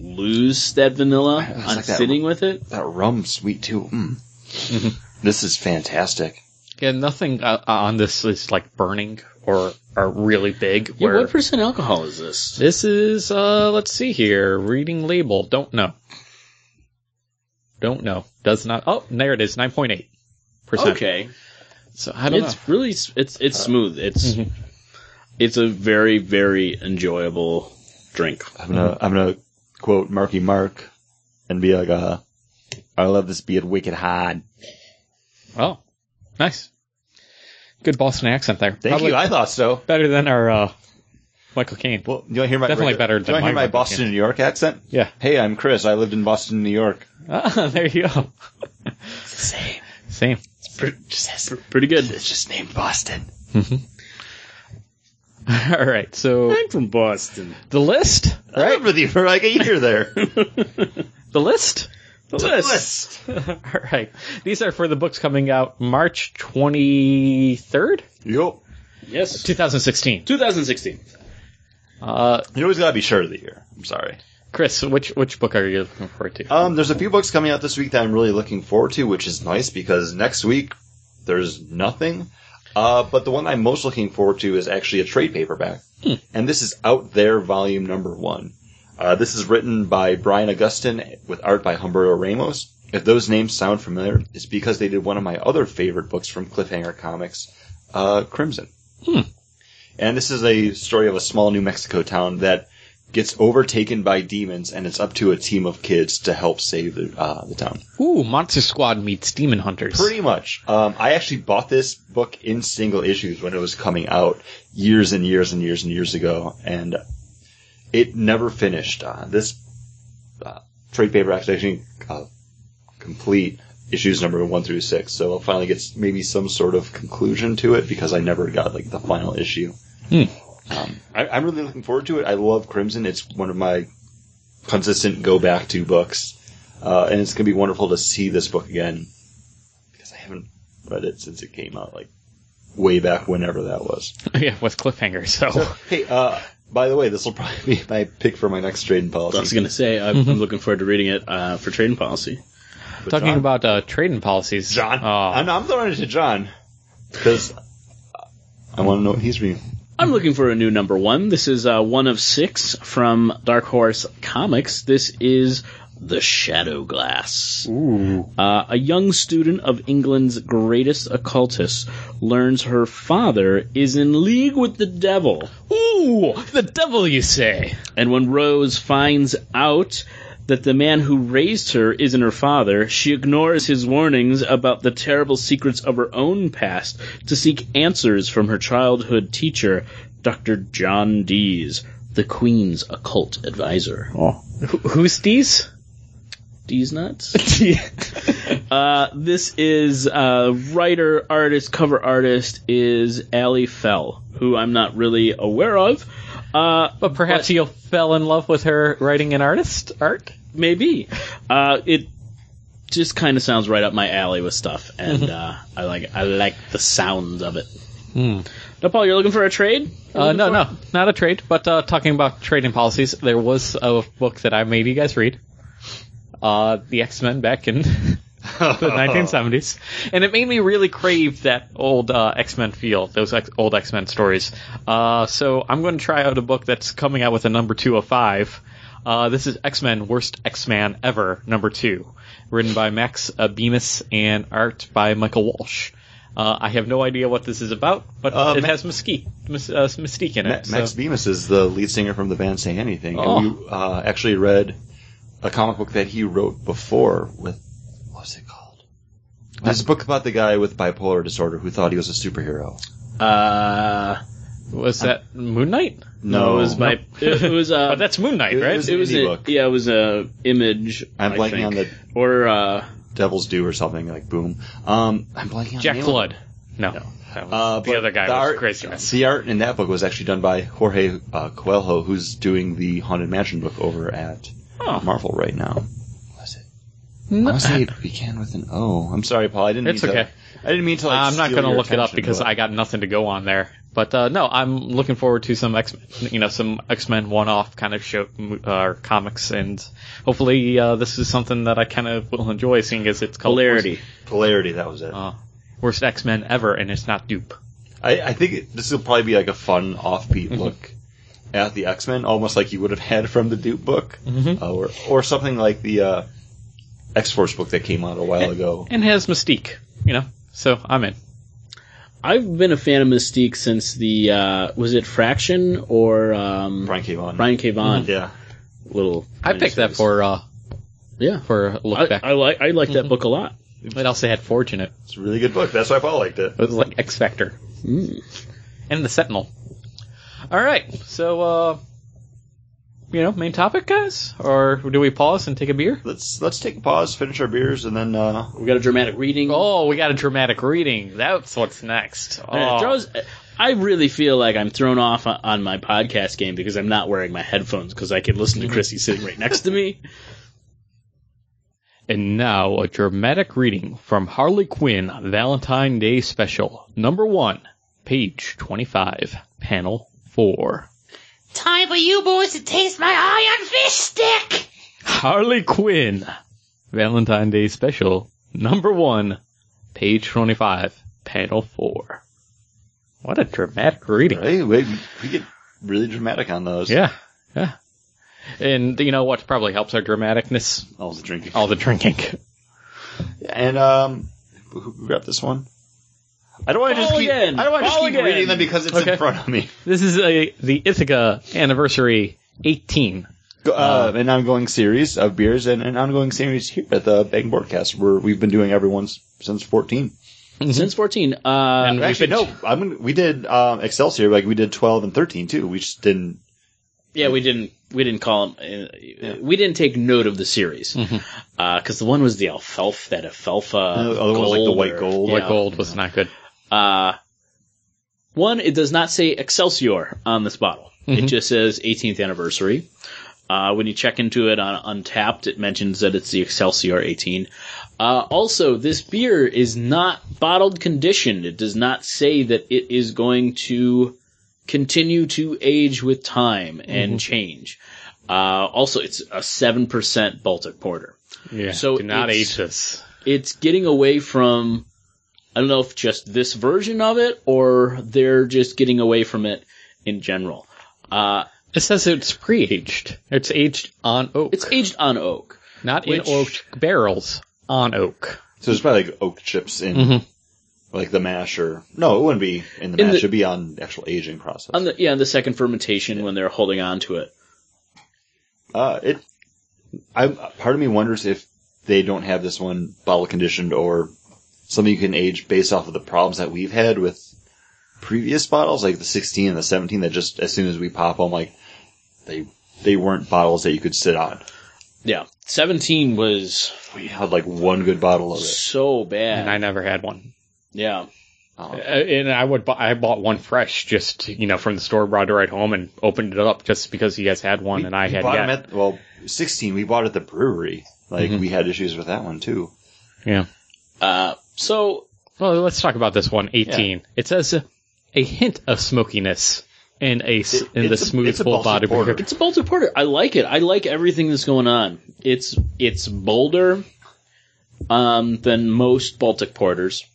lose that vanilla It's on like that- sitting with it. That rum sweet too. Mm. This is fantastic. Yeah, nothing uh, on this is like burning or are really big. Yeah, where what percent alcohol is this? this is uh let's see here, reading label, don't know. Don't know. Does not. Oh, there it is, 9.8. percent. Okay, So I don't it's know. really s- it's it's smooth. It's it's a very very enjoyable drink. I'm gonna I'm gonna quote Marky Mark and be like, uh, I love this beer wicked hard. Oh, nice. Good Boston accent there. Thank you. I thought so. better than our uh, Michael Caine. Well, do you want to hear my Definitely better Do than you want to hear my my Michael Boston, Caine. New York accent? Yeah. Hey, I'm Chris. I lived in Boston, New York. Ah, there you go. Same. Same. Just, Pretty good. it's just named Boston. All right. So I'm from Boston. the list, I lived with you for like a year there. the list. The list. All right. These are for the books coming out March twenty third, Yup. Yes. two thousand sixteen. 2016. Uh, You always gotta be sure of the year. I'm sorry. Chris, which which book are you looking forward to? Um, there's a few books coming out this week that I'm really looking forward to, which is nice because next week there's nothing. Uh, but the one I'm most looking forward to is actually a trade paperback, and this is Out There Volume Number One. Uh, this is written by Brian Augustyn with art by Humberto Ramos. If those names sound familiar, it's because they did one of my other favorite books from Cliffhanger Comics, uh, Crimson. And this is a story of a small New Mexico town that gets overtaken by demons, and it's up to a team of kids to help save the, uh, the town. Ooh, Monster Squad meets Demon Hunters. Pretty much. Um, I actually bought this book in single issues when it was coming out years and years and years and years ago, and it never finished. Uh, this uh, trade paperback is actually uh, complete issues number one through six, so I'll finally get maybe some sort of conclusion to it because I never got like the final issue. Um, I, I'm really looking forward to it. I love Crimson. It's one of my consistent go back to books. Uh, and it's gonna be wonderful to see this book again because I haven't read it since it came out, like way back whenever that was. yeah, with Cliffhanger. So, Hey, uh, by the way, this will probably be my pick for my next trading policy. I was gonna say I'm, I'm looking forward to reading it uh, for trading policy. But talking John- about uh, trading policies, John, Oh, I'm, I'm throwing it to John because I want to know what he's reading. I'm looking for a new number one. This is uh, one of six from Dark Horse Comics. This is The Shadow Glass. ooh, Uh, a young student of England's greatest occultist learns her father is in league with the devil. ooh, the devil, you say? And when Rose finds out that the man who raised her isn't her father, she ignores his warnings about the terrible secrets of her own past to seek answers from her childhood teacher, Dr. John Dees, the Queen's occult advisor. Oh, Who, who's Dees? Dees nuts? uh, this is uh, writer, artist, cover artist is Aly Fell, who I'm not really aware of. Uh, But perhaps you fell in love with her writing an artist art. maybe. Uh, it just kind of sounds right up my alley with stuff, and uh, I like I like the sound of it. Now, Paul, you're looking for a trade? Uh, no, no, not a trade. But uh, talking about trading policies, there was a book that I made you guys read. Uh, the X Men back in the 1970s, and it made me really crave that old uh, X Men feel, those ex- old X Men stories. Uh, so I'm going to try out a book that's coming out with a number two of five. Uh, this is X Men Worst X Man Ever, number two, written by Max uh, Bemis and art by Michael Walsh. Uh, I have no idea what this is about, but Uh, it Ma- has mystique, uh, mystique in Ma- it. Max so- Bemis is the lead singer from the band Say Anything, Oh. and we uh, actually read a comic book that he wrote before with what's it called? This book about the guy with bipolar disorder who thought he was a superhero. Uh, Was that Moon Knight? no, it was my. It, it was uh, Oh, that's Moon Knight, It right? was- it was indie a, book. yeah, it was a image. I'm I blanking think. on the or uh, Devil's Due or something like Boom. Um, I'm blanking on Jack the name of Flood. No, Uh, the other guy the was art, craziness. The art in that book was actually done by Jorge uh, Coelho, who's doing the Haunted Mansion book over at Oh. Marvel right now. What was it? I want to say it began with an O. I'm sorry, Paul. I didn't. It's mean to, okay. I didn't mean to. Like, I'm not going to look it up because but, I got nothing to go on there. But uh, no, I'm looking forward to some X, you know, some X Men one-off kind of show uh, comics, and hopefully uh, this is something that I kind of will enjoy, seeing as it's called polarity. polarity. That was it. Worst, uh, worst X Men ever, and it's not dupe. I, I think it, this will probably be like a fun offbeat Mm-hmm. look at the X Men, almost like you would have had from the Dupe book, Mhm. uh, or or something like the uh, X Force book that came out a while ago. and has mystique, you know. So I'm in. I've been a fan of Mystique since the uh, was it Fraction or um, Brian K. Vaughan. Brian K. Vaughan Yeah. little. I picked that for uh yeah. for a look I, back. I like I like that book a lot. it also had Forge in it. It's a really good book. That's why Paul liked it. It was like X Factor Mm. and the Sentinel. All right, so uh, you know, main topic, guys, or do we pause and take a beer? Let's let's take a pause, finish our beers, and then uh, We got a dramatic reading. Oh, we got a dramatic reading. That's what's next. And it Oh. throws- I really feel like I'm thrown off on- on my podcast game because I'm not wearing my headphones because I can listen to Chrissy sitting right next to me. And now a dramatic reading from Harley Quinn Valentine Day Special, number one, page 25, panel 4. Time for you boys to taste my iron fish stick! Harley Quinn Valentine Day Special, number one, page 25, panel 4. What a dramatic reading. right, we, we get really dramatic on those. Yeah, yeah. And you know what probably helps our dramaticness? all the drinking. All the drinking. And um, who who grabbed this one? I don't want to just keep. again. I don't want to just keep again. reading them because it's Okay. in front of me. This is a the Ithaca anniversary 18. Go- Uh, an ongoing series of beers and an ongoing series here at the Bang Broadcast where we've been doing everyone's since 14. Since 14, uh, And- We've Actually, been- no, I'm we did um, Excelsior like we did 12 and 13 too. We just didn't. yeah, we didn't we didn't call them. Uh, We didn't take note of the series because the one was the alfalfa, that alfalfa. the other one was like the gold white or- gold. White gold was not good. Uh, one, it does not say Excelsior on this bottle. It just says 18th anniversary. Uh, when you check into it on Untappd, it mentions that it's the Excelsior 18. Uh, also, this beer is not bottled conditioned. It does not say that it is going to continue to age with time and change. Uh, also, it's a 7% Baltic Porter. Yeah. So do not age this. It's getting away from, I don't know if just this version of it or they're just getting away from it in general. Uh, It says it's pre-aged. It's aged on oak. it's aged on oak. not which- in oak barrels. On oak. So there's probably like oak chips in Mhm. like the mash or no, it wouldn't be in the In mash. the- It'd be on the actual aging process. On the, yeah, in the second fermentation when they're holding on to it. Uh, it. I part of me wonders if they don't have this one bottle conditioned or something you can age based off of the problems that we've had with previous bottles, like the 16 and the 17. That just as soon as we pop them, like they they weren't bottles that you could sit on. Yeah. 17 was We had like one good bottle of it. so bad. And I never had one. yeah. Um, Uh, and I would, bu- I bought one fresh, just you know, from the store, brought it right home, and opened it up just because you guys had one and I we had bought yet. at well 16. We bought at the brewery. Like Mhm. we had issues with that one too. yeah. Uh, so Well, let's talk about this one. 18. It says uh, a hint of smokiness in a It- in the smooth a full body porter. It's a Baltic Porter. I like it. I like everything that's going on. It's it's bolder um, than most Baltic Porters.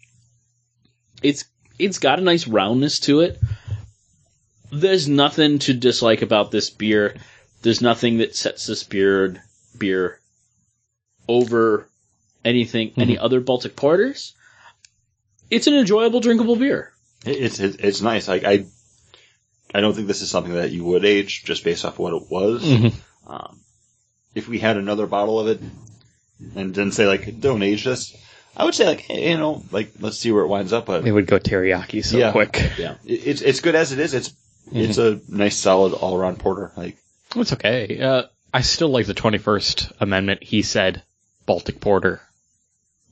It's it's got a nice roundness to it. There's nothing to dislike about this beer. There's nothing that sets this beer beer over anything any other Baltic Porters. It's an enjoyable, drinkable beer. It's it's, it's nice. Like I, I don't think this is something that you would age just based off what it was. Mhm. Um, if we had another bottle of it and didn't say like don't age this, I would say like hey, you know like let's see where it winds up. But It would go teriyaki so Yeah. quick. Yeah. it- it's it's good as it is. It's it's a nice solid all around porter. Like It's okay. Uh, I still like the 21st Amendment. He said Baltic Porter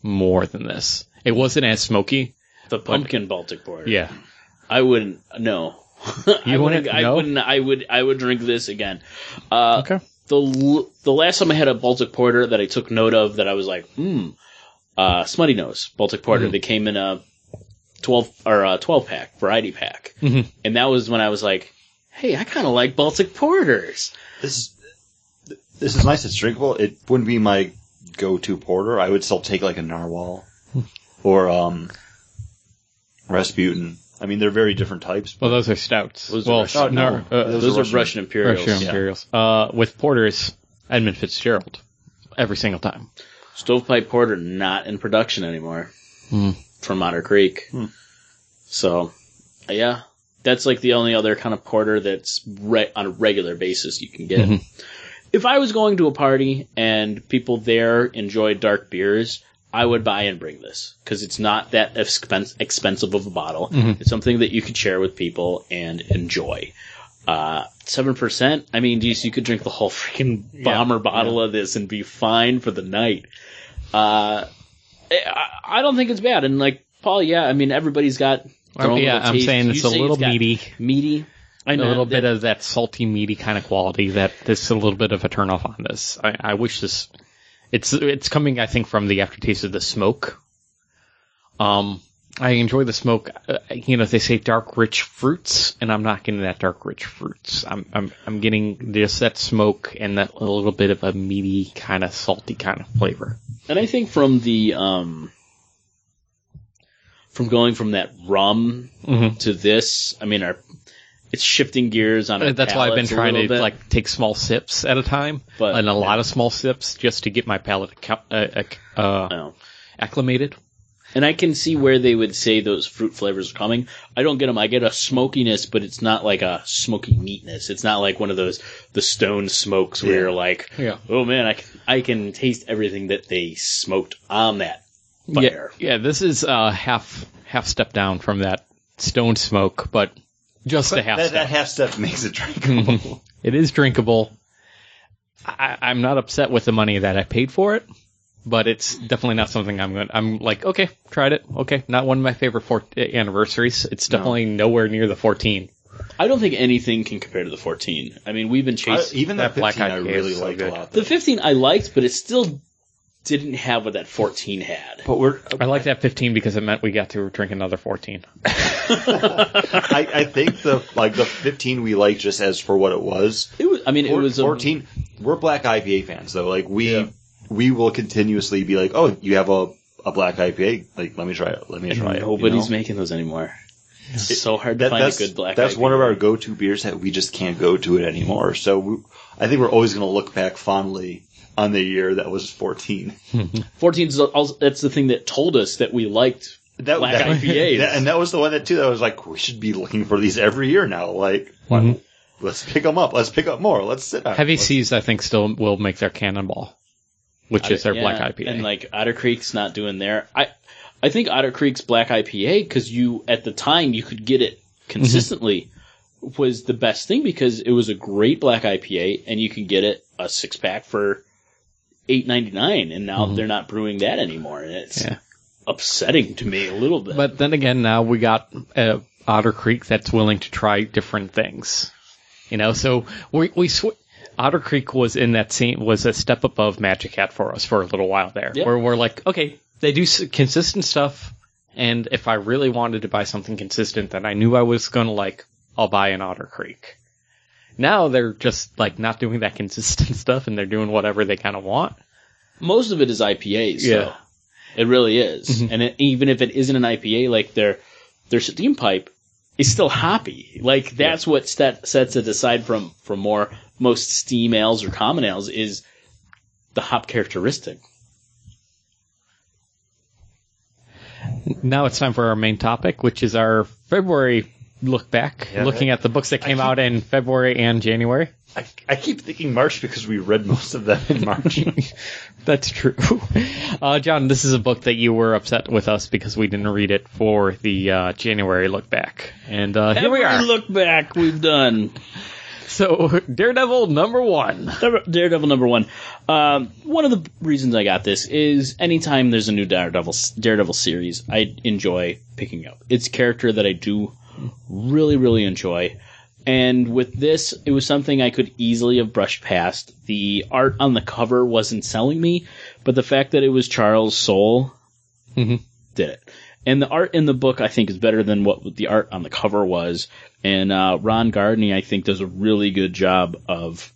more than this. It wasn't as smoky. The pumpkin Baltic Porter. Yeah. I wouldn't. No, I wouldn't? wouldn't. I wouldn't. I would. I would drink this again. Uh, Okay. The the last time I had a Baltic Porter that I took note of that I was like, hmm, uh, Smuttynose Baltic Porter. Mm. They came in a twelve or a twelve pack variety pack, Mhm. and that was when I was like, hey, I kind of like Baltic Porters. this is this is nice. It's drinkable. It wouldn't be my go-to porter. I would still take like a narwhal or um Rasputin. I mean, they're very different types. Well, those are stouts. Those are well, Russian- Oh, no. no, uh, Those Those, are are Russian- Russian, Imperials. Russian yeah. Imperials. Uh, with porters, Edmund Fitzgerald. Every single time. Stovepipe Porter not in production anymore. Hmm. from Otter Creek. Hmm. So, yeah, that's like the only other kind of porter that's re- on a regular basis you can get. Mhm. If I was going to a party and people there enjoy dark beers, I would buy and bring this because it's not that expense- expensive of a bottle. Mhm. It's something that you could share with people and enjoy. Uh, Seven percent. I mean, geez, you could drink the whole freaking bomber bottle of this and be fine for the night. Uh, I, I don't think it's bad. And like Paul, yeah, I mean, everybody's got. their own yeah, I'm taste. saying You it's a little meaty. Meaty. I know a little that- bit of that salty, meaty kind of quality that this is a little bit of a turnoff on this. I, I wish this, it's, it's coming, I think, from the aftertaste of the smoke. Um, I enjoy the smoke. Uh, you know, they say dark, rich fruits, and I'm not getting that dark, rich fruits. I'm, I'm, I'm getting just that smoke and that a little bit of a meaty, kind of salty kind of flavor. And I think from the um from going from that rum Mhm. to this, I mean, our it's shifting gears on. Uh, That's why I've been trying to bit, like take small sips at a time, But- and a lot of small sips just to get my palate uh, uh, No. acclimated. And I can see where they would say those fruit flavors are coming. I don't get them. I get a smokiness, but it's not like a smoky meatness. It's not like one of those the stone smokes where Yeah. you're like, Yeah. oh man, I can, I can taste everything that they smoked on that Yeah, fire. yeah, this is uh, half half step down from that stone smoke, but just a half that, step. that half step makes it drinkable. it is drinkable. I, I'm not upset with the money that I paid for it, but it's definitely not something I'm going. I'm like, okay, tried it. Okay, not one of my favorite four, uh, anniversaries. It's definitely nowhere near the 14. I don't think anything can compare to the 14. I mean, we've been I, chasing even That that black 15 I really is so liked good. a lot. the 15. I liked, but it still didn't have what that 14 had. But we're I like that 15 because it meant we got to drink another 14. I, I think the like the 15 we like just as for what it was. It was. I mean, it Four- was a, 14. We're black IPA fans though. Like we Yeah. we will continuously be like, oh, you have a a black IPA. Like let me try it. Let me try it. you Nobody's know? making those anymore. It's so hard to That- find a good black. that's IPA. one of our go-to beers that we just can't go to it anymore. So we, I think we're always going to look back fondly on the year that was 14. 14 is also, that's the thing that told us that we liked That, black that- IPAs. that- and that was the one that too. That was like we should be looking for these every year now. Like, why- Mhm. let's pick them up. Let's pick up more. Let's sit. on it. Heavy Let's- Seas, I think, still will make their Cannonball, which is their Yeah, black IPA. And like Otter Creek's not doing their. I I think Otter Creek's black IPA because you at the time you could get it consistently was the best thing because it was a great black IPA and you can get it a six pack for eight ninety nine and now they're not brewing that anymore and it's Yeah. upsetting to me a little bit. But then again, now we got uh, Otter Creek that's willing to try different things. You know, so we we sw- Otter Creek was in that scene was a step above Magic Hat for us for a little while there, Yeah. where we're like, okay, they do s- consistent stuff, and if I really wanted to buy something consistent that I knew I was going to like, I'll buy an Otter Creek. Now they're just like not doing that consistent stuff, and they're doing whatever they kind of want. most of it is IPAs. Yeah. So it really is. Mm-hmm. And it, even if it isn't an IPA, like their their steam pipe is still hoppy. Like that's what set, sets it aside from from more most steam ales or common ales is the hop characteristic. Now it's time for our main topic, which is our February look back, Yeah, looking I- at the books that came keep- out in February and January. I, I keep thinking March because we read most of them in March. That's true. Uh, John, this is a book that you were upset with us because we didn't read it for the uh, January look back. And uh, here we are. look back we've done. So, Daredevil number one. Daredevil number one. Um, one of the reasons I got this is anytime there's a new Daredevil Daredevil series, I enjoy picking up. It's a character that I do really, really enjoy. And with this, it was something I could easily have brushed past. The art on the cover wasn't selling me, but the fact that it was Charles Soule Mhm. did it. And the art in the book, I think, is better than what the art on the cover was. And uh, Ron Garney, I think, does a really good job of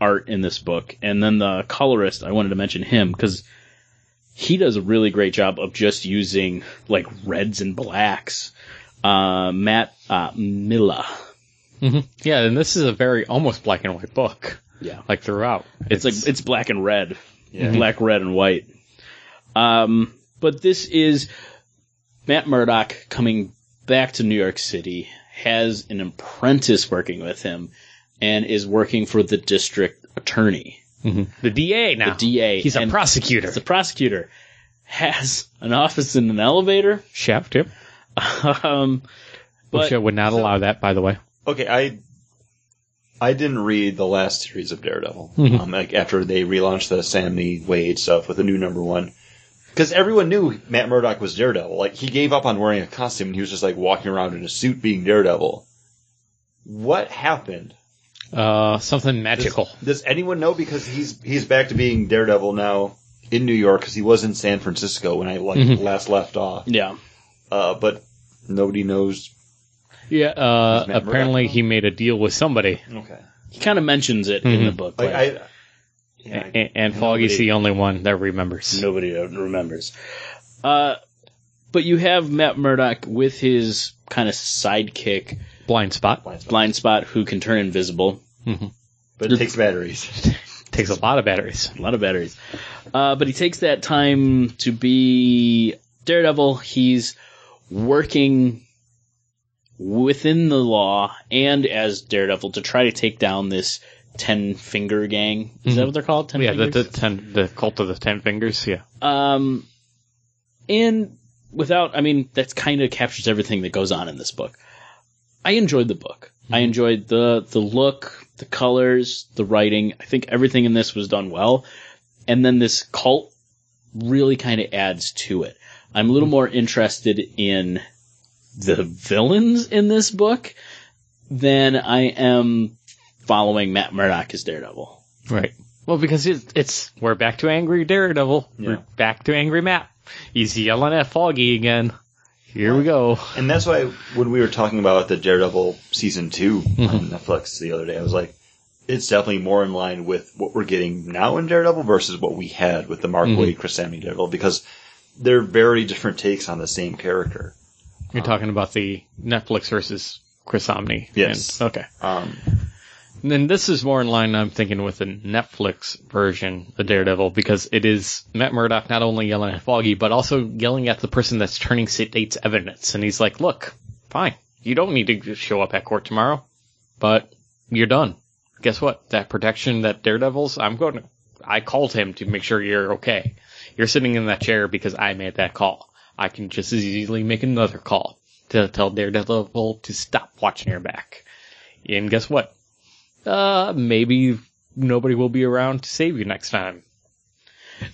art in this book. And then the colorist, I wanted to mention him because he does a really great job of just using like reds and blacks. Uh, Matt uh, Milla. Mhm. Yeah, and this is a very almost black and white book, Yeah. like throughout. It's like it's black and red, Yeah. black, red, and white. Um, but this is Matt Murdock coming back to New York City has an apprentice working with him and is working for the district attorney. The DA now. The DA. He's a And prosecutor. The prosecutor has an office in an elevator. Shaft, yep. Um, but Which I would not allow that, by the way. Okay, I I didn't read the last series of Daredevil. Mhm. Um, like after they relaunched the Samnee Waid stuff with the new number one, because everyone knew Matt Murdock was Daredevil. Like he gave up on wearing a costume and he was just like walking around in a suit being Daredevil. What happened? Uh, something magical. does anyone know? Because he's he's back to being Daredevil now in New York because he was in San Francisco when I like Mhm. last left off. yeah, Uh, but nobody knows. Yeah, uh, Matt apparently Murdock he made a deal with somebody. Okay, he kind of mentions it in Mhm. the book. like like, I. Yeah, and, and Foggy's Nobody- the only one that remembers. Nobody remembers. Uh, but you have Matt Murdock with his kind of sidekick, Blind spot. blind spot. Blind Spot, who can turn invisible. but it takes batteries. Takes a lot of batteries. A lot of batteries. Uh, but he takes that time to be Daredevil. He's working within the law and as Daredevil to try to take down this Ten Finger Gang. Is that Mhm. what they're called? Ten Yeah, the, Fingers? the ten, the cult of the ten fingers. Yeah. Um, and without, I mean, that kind of captures everything that goes on in this book. I enjoyed the book. I enjoyed the the look, the colors, the writing. I think everything in this was done well. And then this cult really kind of adds to it. I'm a little more interested in the villains in this book than I am following Matt Murdock as Daredevil. Right. Well, because it's, it's we're back to angry Daredevil. Yeah. We're back to angry Matt. He's yelling at Foggy again. Here we go. And that's why when we were talking about the Daredevil season 2 on Mm-hmm. Netflix the other day, I was like, it's definitely more in line with what we're getting now in Daredevil versus what we had with the Mark Mhm. Waid, Chris Samnee Daredevil because they're very different takes on the same character. You're talking about the Netflix versus Chris Samnee. Yes. And- okay. Um, And then this is more in line, I'm thinking, with the Netflix version of Daredevil because it is Matt Murdock not only yelling at Foggy, but also yelling at the person that's turning state's evidence. And he's like, look, fine. You don't need to show up at court tomorrow, but you're done. Guess what? That protection that Daredevil's, I'm going to, I called him to make sure you're okay. You're sitting in that chair because I made that call. I can just as easily make another call to tell Daredevil to stop watching your back. And guess what? Uh, maybe nobody will be around to save you next time.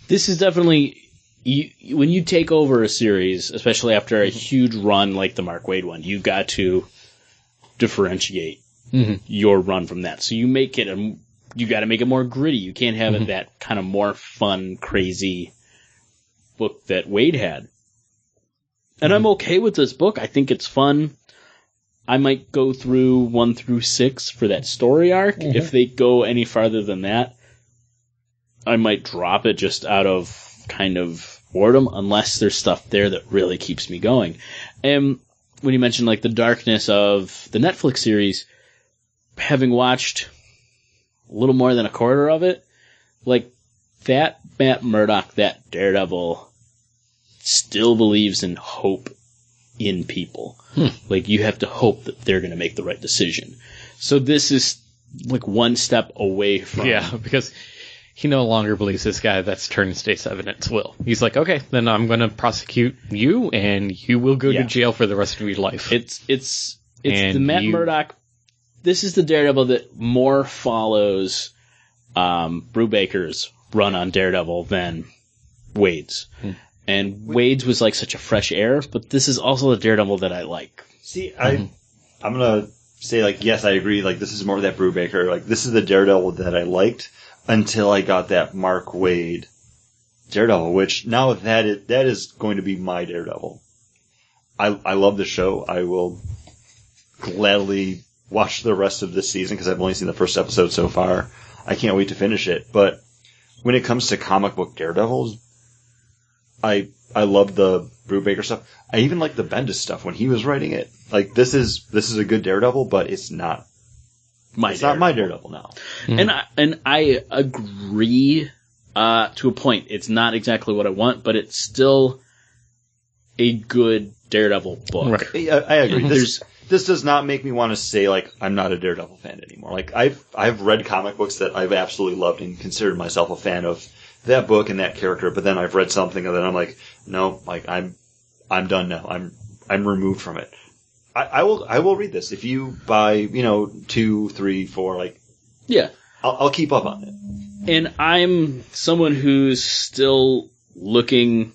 this is definitely you, when you take over a series, especially after a huge run like the Mark Waid one, you've got to differentiate Mhm. your run from that. So you make it a you got to make it more gritty. You can't have it that kind of more fun, crazy book that Waid had. And I'm mm-hmm. okay with this book. I think it's fun. I might go through one through six for that story arc. If mm-hmm. they go any farther than that, I might drop it just out of kind of boredom, unless there's stuff there that really keeps me going. And when you mentioned like the darkness of the Netflix series, having watched a little more than a quarter of it, like that Matt Murdock, that Daredevil, still believes in hope in people. Like you have to hope that they're going to make the right decision. So this is like one step away from Yeah, because he no longer believes this guy that's turning state's evidence will. He's like, okay, then I'm going to prosecute you, and you will go Yeah. to jail for the rest of your life. It's it's it's And the Matt you- Murdock. This is the Daredevil that more follows um, Brubaker's run on Daredevil than Waid's. Hmm. And Waid's was like such a fresh air, but this is also the Daredevil that I like. see, I, mm-hmm. I'm gonna say like, yes, I agree. Like, this is more of that Brubaker. Like, this is the Daredevil that I liked until I got that Mark Waid Daredevil, which now that is, that is going to be my Daredevil. I, I love the show. I will gladly watch the rest of this season because I've only seen the first episode so far. I can't wait to finish it. But when it comes to comic book Daredevils, I I love the Brubaker stuff. I even like the Bendis stuff when he was writing it. Like this is this is a good Daredevil, but it's not My it's not my Daredevil now. And I, and I agree uh, to a point. It's not exactly what I want, but it's still a good Daredevil book. Right. I, I agree. This, this does not make me want to say like I'm not a Daredevil fan anymore. Like I've I've read comic books that I've absolutely loved and considered myself a fan of that book and that character, but then I've read something and then I'm like, no, like I'm I'm done now. I'm I'm removed from it. I, I will I will read this if you buy you know two three four like Yeah. I'll, I'll keep up on it. And I'm someone who's still looking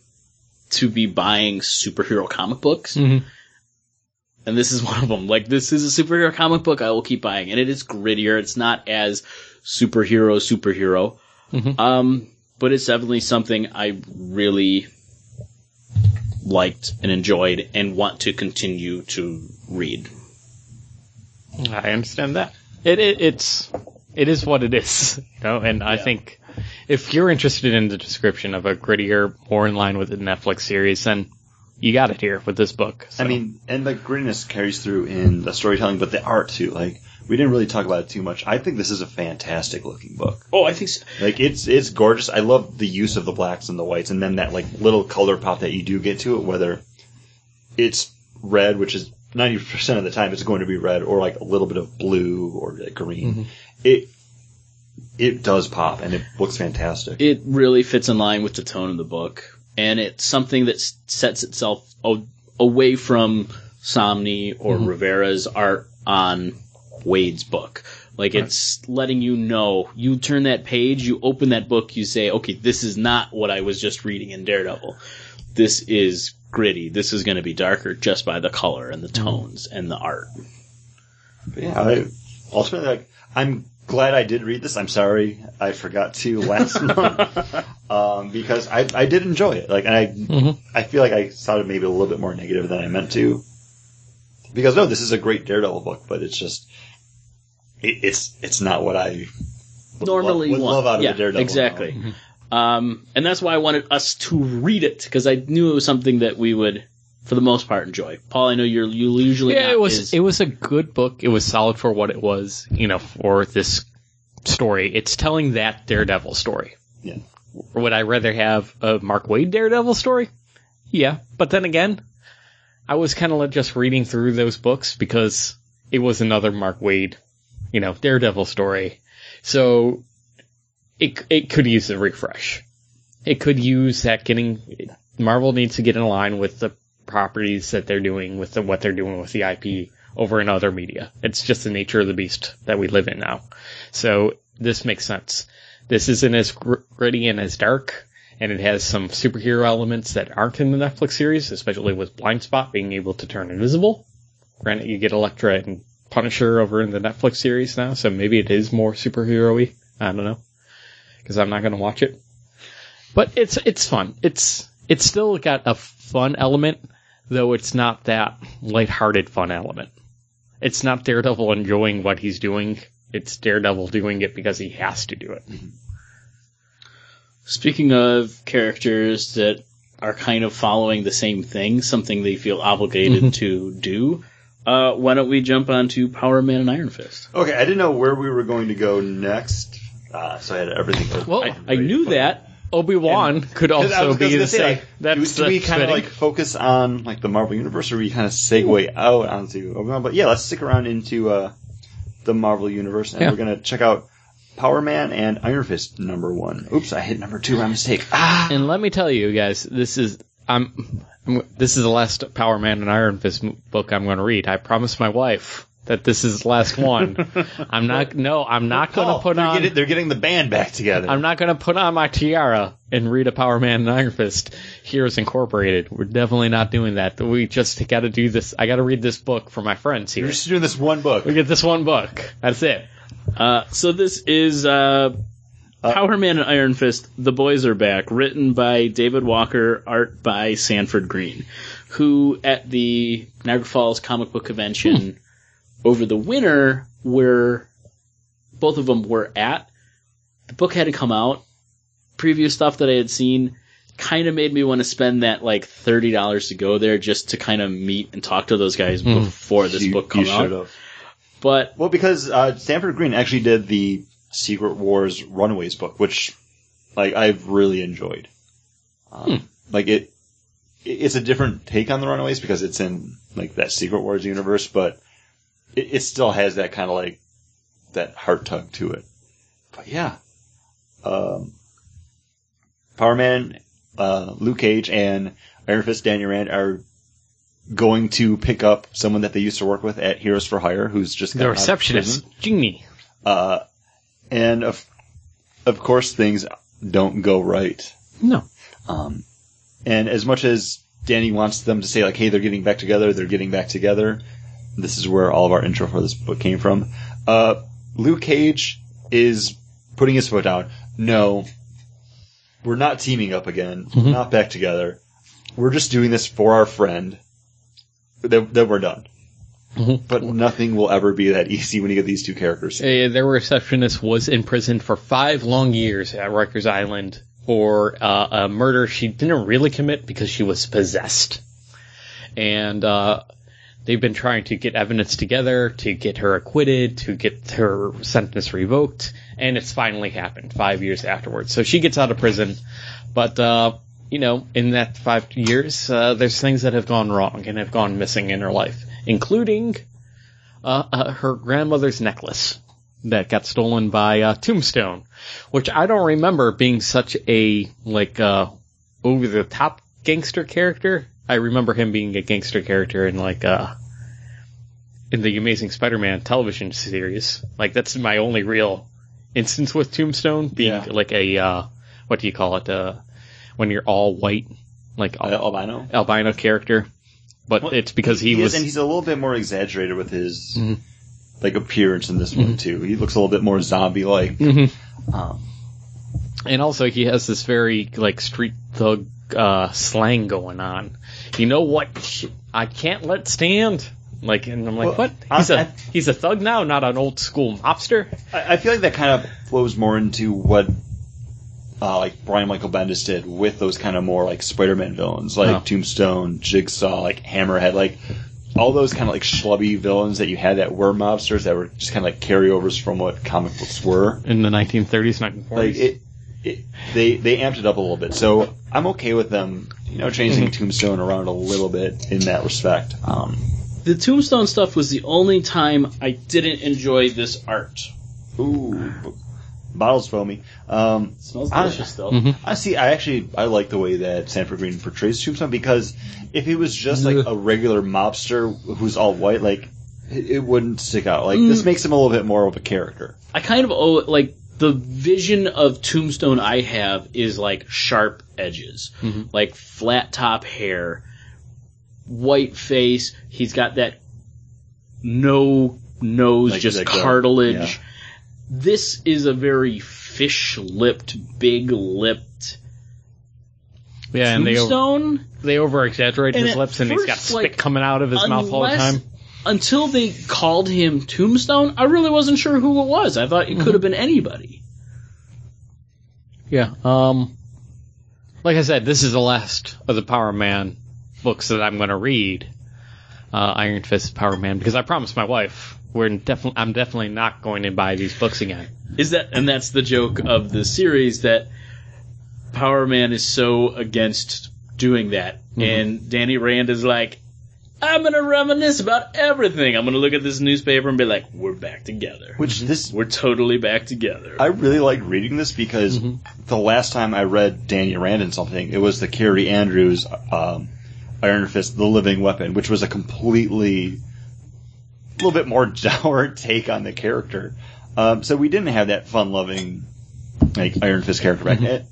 to be buying superhero comic books. Mhm. And this is one of them. Like, this is a superhero comic book I will keep buying. And it is grittier. It's not as superhero, superhero. Mhm. Um, but it's definitely something I really liked and enjoyed and want to continue to read. I understand that. It, it it's it is what it is, you know. And I think if you're interested in the description of a grittier, more in line with the Netflix series, then you got it here with this book. I mean, and the grittiness carries through in the storytelling, but the art too. Like we didn't really talk about it too much. I think this is a fantastic looking book. Oh, I think so. Like it's it's gorgeous. I love the use of the blacks and the whites, and then that like little color pop that you do get to it, whether it's red, which is ninety percent of the time it's going to be red, or like a little bit of blue or like, green. Mm-hmm. It it does pop, and it looks fantastic. it really fits in line with the tone of the book, and it's something that sets itself away from Samnee or mm-hmm. Rivera's art on Waid's book. Like it's letting you know, you turn that page, you open that book, you say, okay, this is not what I was just reading in Daredevil. This is gritty. This is going to be darker just by the color and the tones and the art. But yeah, I, ultimately, like, I'm glad I did read this. I'm sorry I forgot to last month um, because I, I did enjoy it. Like, and I Mhm. I feel like I sounded maybe a little bit more negative than I meant to. Because no, this is a great Daredevil book, but it's just it, it's it's not what I would normally love, would want. love out of yeah, a Daredevil. exactly. novel. Um, and that's why I wanted us to read it because I knew it was something that we would, for the most part, enjoy. Paul, I know you're you usually yeah, not it was as- it was a good book. It was solid for what it was, you know, for this story. It's telling that Daredevil story. Yeah. Would I rather have a Mark Waid Daredevil story? Yeah, but then again, I was kind of just reading through those books because it was another Mark Waid, you know, Daredevil story. So it it could use a refresh. It could use that getting Marvel needs to get in line with the properties that they're doing with the, what they're doing with the IP over in other media. It's just the nature of the beast that we live in now. So this makes sense. This isn't as gr- gritty and as dark, and it has some superhero elements that aren't in the Netflix series, especially with Blind Spot being able to turn invisible. Granted, you get Elektra and Punisher over in the Netflix series now, so maybe it is more superhero-y. I don't know. Because I'm not going to watch it. But it's, it's fun. It's, it's still got a fun element, though it's not that lighthearted fun element. It's not Daredevil enjoying what he's doing. It's Daredevil doing it because he has to do it. Mm-hmm. Speaking of characters that are kind of following the same thing, something they feel obligated to do, uh, why don't we jump on to Power Man and Iron Fist? Okay, I didn't know where we were going to go next, uh, so I had everything. Well, I, I knew that. Obi Wan could also be the say, same. like, That's do, do we kind of like focus on like the Marvel universe, or we kind of segue out onto Obi-Wan? But yeah, let's stick around into uh, the Marvel universe, and Yeah. we're gonna check out Power Man and Iron Fist number one. Oops, I hit number two by mistake. Ah, And let me tell you guys, this is I'm, I'm this is the last Power Man and Iron Fist m- book I'm going to read. I promised my wife that this is the last one. I'm not. No, I'm not going to put they're on. Getting, they're getting the band back together. I'm not going to put on my tiara and read a Power Man and Iron Fist Heroes Incorporated. We're definitely not doing that. We just got to do this. I got to read this book for my friends here. You're just doing this one book. We get this one book. That's it. Uh, so this is uh, Power Man and Iron Fist. The Boys Are Back, written by David Walker, art by Sanford Greene, who at the Niagara Falls Comic Book Convention over the winter, where both of them were at, the book had to come out. Previous stuff that I had seen kind of made me want to spend that like thirty dollars to go there just to kind of meet and talk to those guys before this You- book comes out. should've. But Well, because uh, Stanford Green actually did the Secret Wars Runaways book, which like I've really enjoyed. Um, Like it, it's a different take on the Runaways because it's in like that Secret Wars universe, but it, it still has that kind of like that heart tug to it. But yeah, um, Power Man, uh, Luke Cage, and Iron Fist Danny Rand are going to pick up someone that they used to work with at Heroes for Hire, who's just The gotten out of receptionist. Jeannie. Uh, and of of course things don't go right. No. Um, and as much as Danny wants them to say like, "Hey, they're getting back together," they're getting back together. This is where all of our intro for this book came from. Uh, Luke Cage is putting his foot down. No, we're not teaming up again. We're not back together. We're just doing this for our friend. Then, then we're done. But nothing will ever be that easy when you get these two characters. Uh, their receptionist was in prison for five long years at Rikers Island for uh, a murder she didn't really commit because she was possessed. And uh, they've been trying to get evidence together to get her acquitted, to get her sentence revoked, and it's finally happened five years afterwards. So she gets out of prison, but uh, you know, in that five years, uh, there's things that have gone wrong and have gone missing in her life, including uh, uh, her grandmother's necklace that got stolen by uh, Tombstone, which I don't remember being such a like uh, over the top gangster character. I remember him being a gangster character in like uh in the Amazing Spider-Man television series. Like that's my only real instance with Tombstone being Yeah. like a uh what do you call it uh when you're all white like Uh, albino. albino character. But Well, it's because he, He was is, and he's a little bit more exaggerated with his Mhm. like appearance in this one too. He looks a little bit more zombie-like. Mhm. Um, And also, he has this very like street thug uh, slang going on. You know what? I can't let stand. Like, and I'm like, Well, what? He's I- a he's a thug now, not an old school mobster. I, I feel like that kind of flows more into what uh, like Brian Michael Bendis did with those kind of more like Spider-Man villains, like Oh. Tombstone, Jigsaw, like Hammerhead, like all those kind of like schlubby villains that you had that were mobsters that were just kind of like carryovers from what comic books were. In the 1930s, 1940s. Like it, it, they they amped it up a little bit. So I'm okay with them, you know, changing Tombstone around a little bit in that respect. Um, The Tombstone stuff was the only time I didn't enjoy this art. ooh, bottles foamy. Um, smells I- delicious though. Mhm. I see. I actually I like the way that Sanford Greene portrays Tombstone because if he was just like a regular mobster who's all white, like it, it wouldn't stick out. Like this makes him a little bit more of a character. I kind of owe like the vision of Tombstone I have is like sharp edges, like flat top hair, white face. He's got that no nose, Like just that go- cartilage. This is a very fish-lipped, big-lipped yeah, and they over, they over exaggerate his lips, and he's got spit like, coming out of his mouth all the time. Until they called him Tombstone, I really wasn't sure who it was. I thought it could have been anybody. Yeah. Um, like I said, this is the last of the Power Man books that I'm going to read. Uh, Iron Fist Power Man because I promised my wife we're definitely I'm definitely not going to buy these books again. Is that and that's the joke of the series that Power Man is so against doing that, and Danny Rand is like, "I'm gonna reminisce about everything. I'm gonna look at this newspaper and be like, we're back together. Which this We're totally back together." I really like reading this because the last time I read Danny Rand in something, it was the Kaare Andrews um, Iron Fist, The Living Weapon, which was a completely, a little bit more dour take on the character. Um, so we didn't have that fun-loving, like Iron Fist character back then.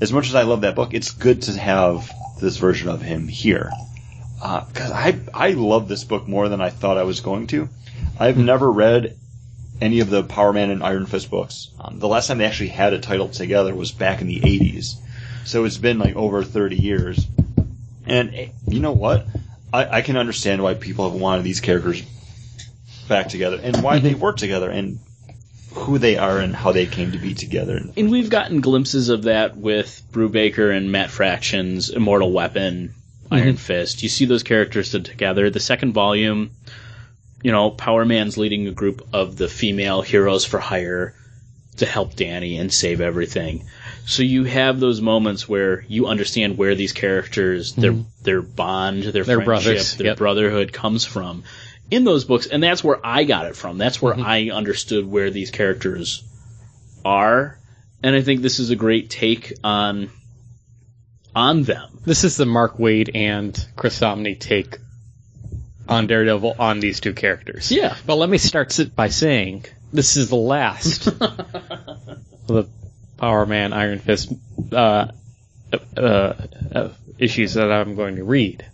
As much as I love that book, it's good to have this version of him here. Because I I love this book more than I thought I was going to. I've never read any of the Power Man and Iron Fist books. Um, the last time they actually had a title together was back in the 80s. So it's been like over 30 years. And eh, you know what? I, I can understand why people have wanted these characters back together and why they mm-hmm. work together and who they are and how they came to be together. and we've gotten glimpses of that with Brubaker and Matt Fraction's Immortal Weapon, mm-hmm. Iron Fist. You see those characters together. The second volume, you know, Power Man's leading a group of the female heroes for hire to help Danny and save everything. So you have those moments where you understand where these characters, their mm-hmm. their bond, their, Their friendship, brothers, their yep. brotherhood comes from in those books, and that's where I got it from. That's Mm-hmm. where I understood where these characters are, and I think this is a great take on on them. This is the Mark Waid and Chris Samnee take on Daredevil on these two characters. Yeah. But let me start by saying this is the last of the Power Man Iron Fist uh, uh, uh, issues that I'm going to read.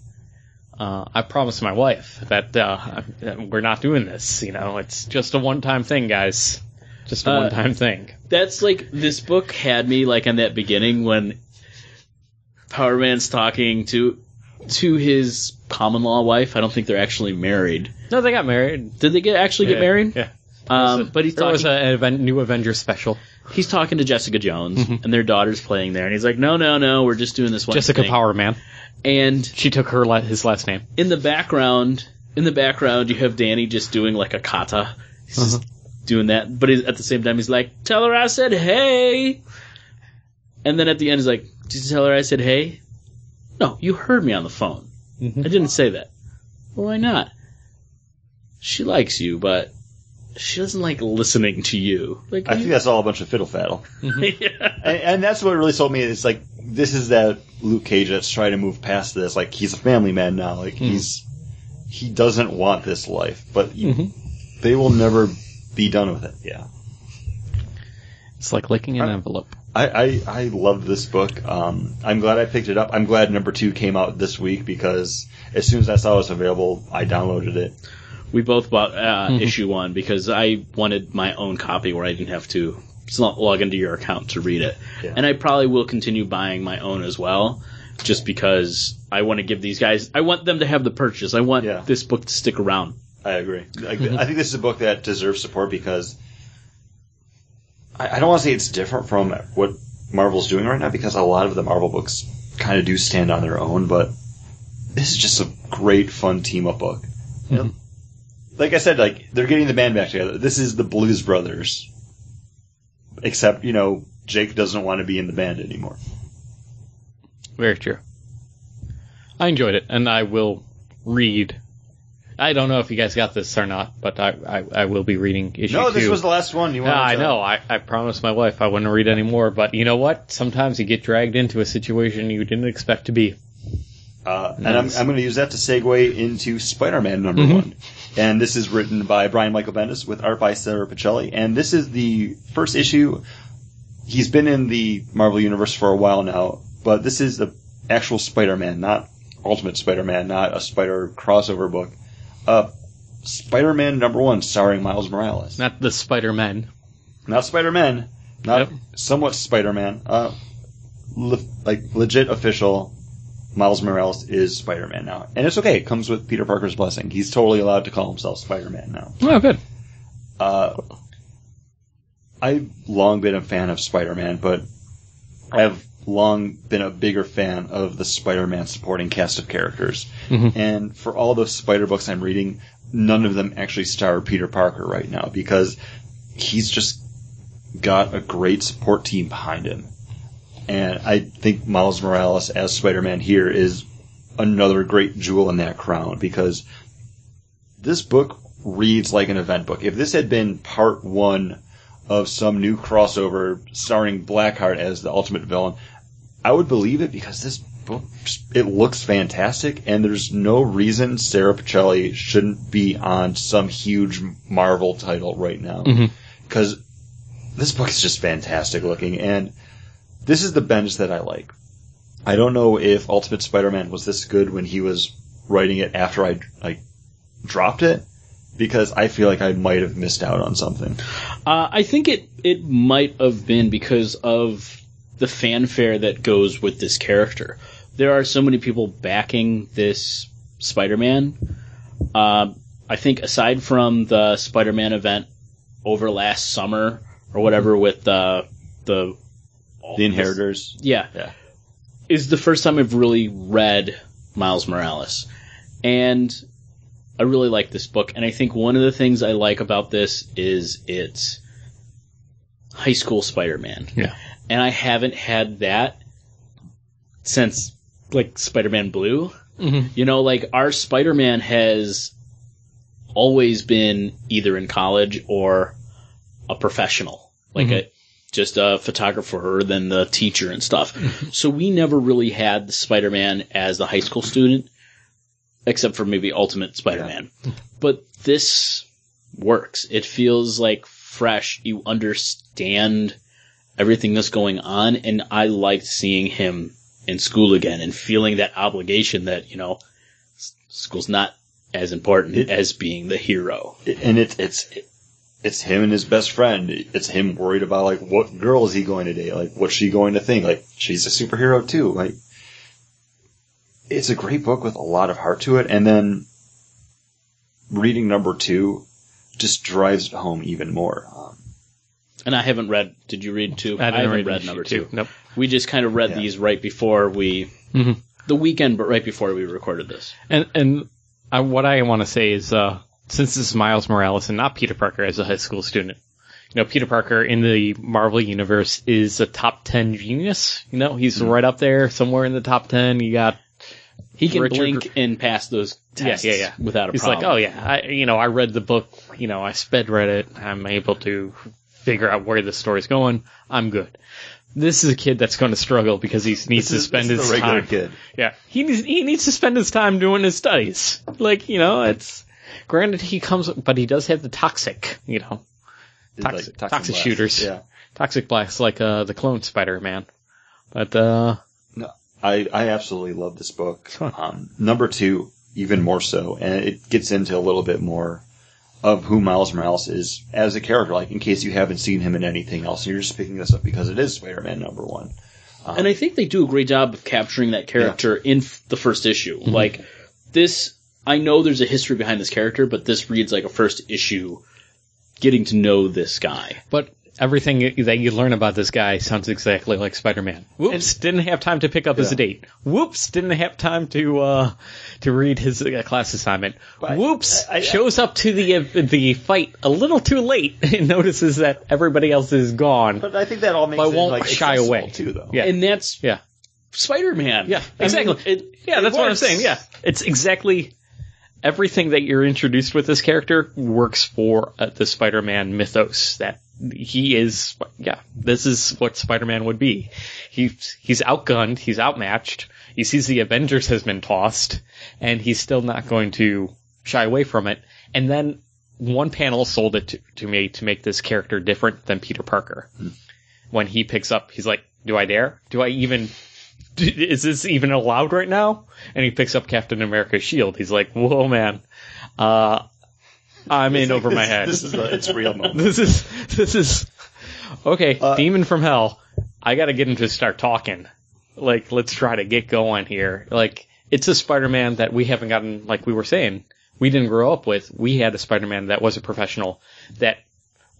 Uh, I promised my wife that uh, we're not doing this. You know, it's just a one-time thing, guys. Just a Uh, one-time thing. That's like this book had me like in that beginning when Power Man's talking to to his common law wife. I don't think they're actually married. No, they got married. Did they get actually get Yeah, married? Yeah. Um, but he's There was a, an event, new Avengers special. he's talking to Jessica Jones, and their daughter's playing there, and he's like, "No, no, no, we're just doing this one." Jessica thing." Power Man. And She took her la- his last name. in the background, in the background, you have Danny just doing like a kata. He's just uh-huh. doing that, but at the same time, he's like, "Tell her I said hey." And then at the end, he's like, "Did you tell her I said hey?" No, you heard me on the phone. Mm-hmm. I didn't say that. Well, why not? She likes you, but she doesn't like listening to you. Like, I think that's all a bunch of fiddle faddle. Mm-hmm. yeah. And, and that's what really sold me. It's like this is that Luke Cage that's trying to move past this. Like he's a family man now. Like mm-hmm. he's he doesn't want this life, but you, mm-hmm. they will never be done with it. Yeah, It's like licking an envelope. I I, I loved this book. Um, I'm glad I picked it up. I'm glad number two came out this week because as soon as I saw it was available, I downloaded it. We both bought uh, issue one because I wanted my own copy where I didn't have to log into your account to read it. Yeah. And I probably will continue buying my own as well, just because I want to give these guys. I want them to have the purchase. I want Yeah. this book to stick around. I agree. Like, I think this is a book that deserves support because I, I don't want to say it's different from what Marvel's doing right now because a lot of the Marvel books kind of do stand on their own, but this is just a great, fun team up book. Like I said, like they're getting the band back together. This is the Blues Brothers, except you know Jake doesn't want to be in the band anymore. Very true. I enjoyed it, and I will read. I don't know if you guys got this or not, but I I, I will be reading issue No, two. this was the last one. You wanted I know. I, I promised my wife I wouldn't read anymore, but you know what? Sometimes you get dragged into a situation you didn't expect to be. Uh, and I'm, I'm going to use that to segue into Spider-Man number Mm-hmm. one. And this is written by Brian Michael Bendis with art by Sara Pichelli. And this is the first issue. He's been in the Marvel Universe for a while now, but this is the actual Spider-Man, not Ultimate Spider-Man, not a Spider crossover book. Uh, Spider-Man number one, starring Miles Morales. Not the Spider Men. Not Spider-Man, not somewhat Spider-Man. Uh, le- like legit official. Miles Morales is Spider-Man now, and it's okay. It comes with Peter Parker's blessing. He's totally allowed to call himself Spider-Man now. Oh, good. Uh, I've long been a fan of Spider-Man, but I've long been a bigger fan of the Spider-Man supporting cast of characters. And for all those Spider books I'm reading, none of them actually star Peter Parker right now because he's just got a great support team behind him. And I think Miles Morales as Spider-Man here is another great jewel in that crown because this book reads like an event book. If this had been part one of some new crossover starring Blackheart as the ultimate villain, I would believe it because this book it looks fantastic, and there's no reason Sara Pichelli shouldn't be on some huge Marvel title right now mm-hmm. because this book is just fantastic looking, and this is the bench that I like. I don't know if Ultimate Spider-Man was this good when he was writing it after I I dropped it because I feel like I might have missed out on something. Uh, I think it it might have been because of the fanfare that goes with this character. There are so many people backing this Spider-Man. Uh, I think aside from the Spider-Man event over last summer or whatever with the the The Inheritors. yeah, Yeah. is the first time I've really read Miles Morales, and I really like this book. And I think one of the things I like about this is it's high school Spider-Man. Yeah. And I haven't had that since like Spider-Man Blue. Mhm. You know, like our Spider-Man has always been either in college or a professional, like a just a photographer, than the teacher and stuff. so we never really had the Spider-Man as the high school student, except for maybe Ultimate Spider-Man. But this works. It feels like fresh. You understand everything that's going on, and I liked seeing him in school again and feeling that obligation that you know school's not as important It- as being the hero. and it's it's it's him and his best friend. It's him worried about like what girl is he going to date? Like what's she going to think? Like she's a superhero too. Like it's a great book with a lot of heart to it. And then reading number two just drives it home even more. Um, And I haven't read. Did you read two? I didn't haven't read, read number two. Nope. We just kind of read Yeah. these right before we Mhm. the weekend, but right before we recorded this. And and I, what I want to say is, uh, since this is Miles Morales and not Peter Parker as a high school student, you know, Peter Parker in the Marvel universe is a top ten genius. You know, he's Hmm. right up there somewhere in the top ten. You got He can Richard- blink and pass those tests yeah, yeah, yeah. without a He's problem. He's like, oh yeah, I, you know, I read the book, you know, I sped read it. I'm able to figure out where the story's going. I'm good. This is a kid that's going to struggle because he needs this to spend is his a regular time. kid. Yeah, he needs he needs to spend his time doing his studies. Like you know, it's granted he comes, but he does have the toxic, you know, Toxic- like toxic blast. shooters. Yeah. toxic blasts like uh the clone Spider Man. But uh, No, I, I absolutely love this book. Um, number two, even more so, and it gets into a little bit more of who Miles Morales is as a character. Like, in case you haven't seen him in anything else, and you're just picking this up because it is Spider-Man number one. And I think they do a great job of capturing that character in f- the first issue. Like this, I know there's a history behind this character, but this reads like a first issue, getting to know this guy. but everything that you learn about this guy sounds exactly like Spider Man. Whoops, didn't have time to pick up his date. Whoops, didn't have time to uh to read his uh, class assignment. But Whoops, I- I- shows up to the uh, the fight a little too late and notices that everybody else is gone. But I think that all makes But it won't like shy away. too, though. Yeah. And that's Yeah. Spider-Man. Yeah, I mean, exactly. it- Yeah, it that's what I'm saying. Yeah, it's exactly everything that you're introduced with this character works for uh, the Spider-Man mythos. That he is, yeah, this is what Spider-Man would be. He's he's outgunned, he's outmatched. He sees the Avengers has been tossed, and he's still not going to shy away from it. And then one panel sold it to, to me to make this character different than Peter Parker. When he picks up, he's like, "Do I dare? Do I even is this even allowed right now? And he picks up Captain America's shield. He's like, whoa, man. Uh, I'm in over my head. This is a, it's real moment. This is, this is, okay, Uh, demon from hell. I gotta get him to start talking. Like, let's try to get going here. Like, it's a Spider-Man that we haven't gotten, like we were saying, we didn't grow up with. We had a Spider-Man that was a professional that